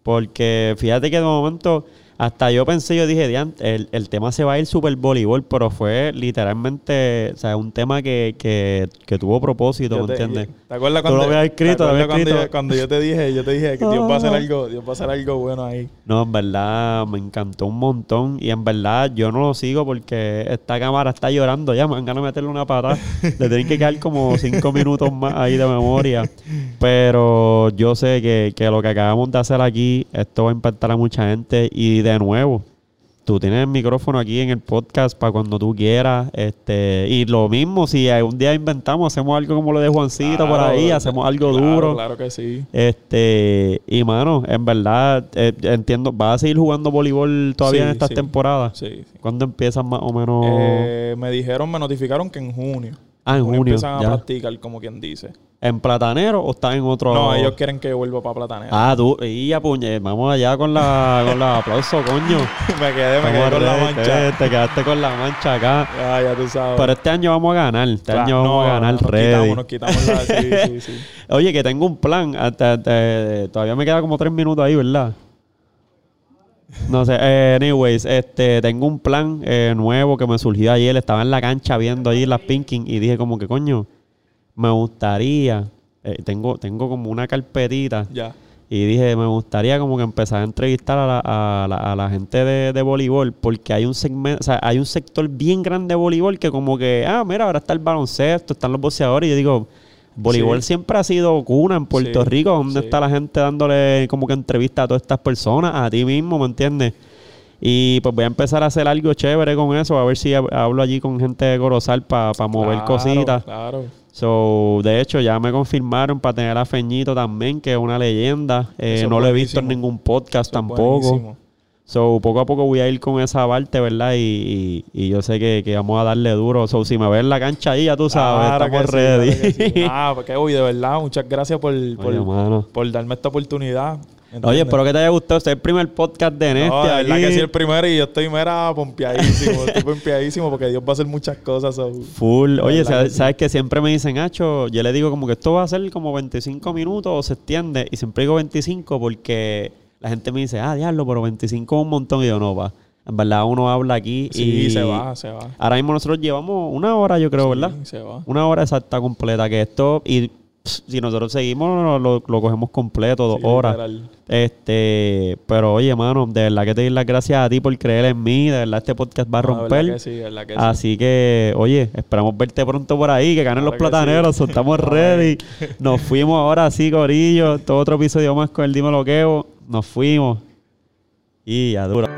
Porque fíjate que de momento, hasta yo pensé, yo dije, "Dian, el, el tema se va a ir super voleibol, pero fue literalmente, o sea, un tema que, que, que tuvo propósito, ¿me entiendes? ¿Te acuerdas Tú cuando, lo habías escrito, lo habías cuando, escrito. yo, cuando yo te dije, yo te dije que Dios va a hacer Ah. algo, Dios va a hacer algo bueno ahí. No, en verdad me encantó un montón y en verdad yo no lo sigo porque esta cámara está llorando ya, me han ganas de meterle una patada. [laughs] Le tienen que quedar como cinco minutos más ahí de memoria. Pero yo sé que, que lo que acabamos de hacer aquí, esto va a impactar a mucha gente y de nuevo. Tú tienes el micrófono aquí en el podcast para cuando tú quieras. este Y lo mismo, si un día inventamos, hacemos algo como lo de Juancito por ahí, hacemos algo claro, duro. Claro que sí. Este, y mano, en verdad, eh, entiendo, ¿vas a seguir jugando voleibol todavía Sí, en estas sí. temporadas? Sí, sí. ¿Cuándo empiezan más o menos? Eh, me dijeron, me notificaron que en junio. ah, en junio. empiezan ya. a practicar, como quien dice. ¿En Platanero o estás en otro? No, ellos quieren que yo vuelva para Platanera. Ah, tú, y ya puñe, vamos allá con la, [laughs] con la aplauso, coño. [laughs] me quedé, me quedé con la mancha. Te, te quedaste con la mancha acá. Ah, ya tú sabes. Pero este año vamos a ganar. Este Claro, año vamos no, a ganar nos ready. Quitamos, nos quitamos la... Sí, sí, [laughs] sí. Oye, que tengo un plan. Hasta- hasta- todavía me queda como tres minutos ahí, ¿verdad? No sé. eh, anyways, este, tengo un plan eh, nuevo que me surgió ayer. Estaba en la cancha viendo ahí las Pinking y dije como que, coño, me gustaría... eh, tengo, tengo como una carpetita Ya. y dije, me gustaría como que empezar a entrevistar a la, a la- a la gente de, de voleibol, porque hay un segmento, o sea, hay un sector bien grande de voleibol que como que, ah, mira, ahora está el baloncesto, están los boxeadores, y yo digo, voleibol Sí. siempre ha sido cuna en Puerto Sí, Rico, donde sí. está la gente dándole como que entrevista a todas estas personas, a ti mismo, ¿me entiendes? Y pues voy a empezar a hacer algo chévere con eso, a ver si hab- hablo allí con gente de Corozal para mover Claro, cositas. Claro. So, de hecho, ya me confirmaron para tener a Feñito también, que es una leyenda. Eh, no lo he visto en ningún podcast Eso tampoco. buenísimo. So, poco a poco voy a ir con esa parte, ¿verdad? Y, y- y yo sé que, que vamos a darle duro. So, si me ves en la cancha ahí, ya tú sabes, Claro estamos sí, ready. claro que sí. [laughs] Ah, porque hoy de verdad, muchas gracias por, por, Oye, mano. por darme esta oportunidad. Oye, ¿entiendes? espero que te haya gustado. Este es el primer podcast de Neste No, de verdad que sí, el primero y yo estoy mera pompeadísimo. estoy [laughs] pompeadísimo porque Dios va a hacer muchas cosas. so. Full. Oye, verdad ¿sabes, que sí. sabes que siempre me dicen, Hacho, yo le digo como que esto va a ser como 25 minutos o se extiende. Y siempre digo 25 porque la gente me dice, ah, diablo, pero 25 es un montón. Y yo, no, va. En verdad, uno habla aquí Sí, y... se va, se va. Ahora mismo nosotros llevamos una hora, yo creo, ¿verdad? Sí, se va. Una hora exacta completa. Que esto... Y si nosotros seguimos, lo, lo- cogemos completo, dos Sí, horas. literal. Este... Pero oye, mano, de verdad que te doy las gracias a ti por creer en mí. De verdad, este podcast va a de romper. que sí, sí. Así que, oye, esperamos verte pronto por ahí, que ganen los plataneros, estamos [laughs] ready. Nos fuimos ahora sí, Corillo. Todo otro episodio más con el Dime Loqueo. Nos fuimos. Y ya duro.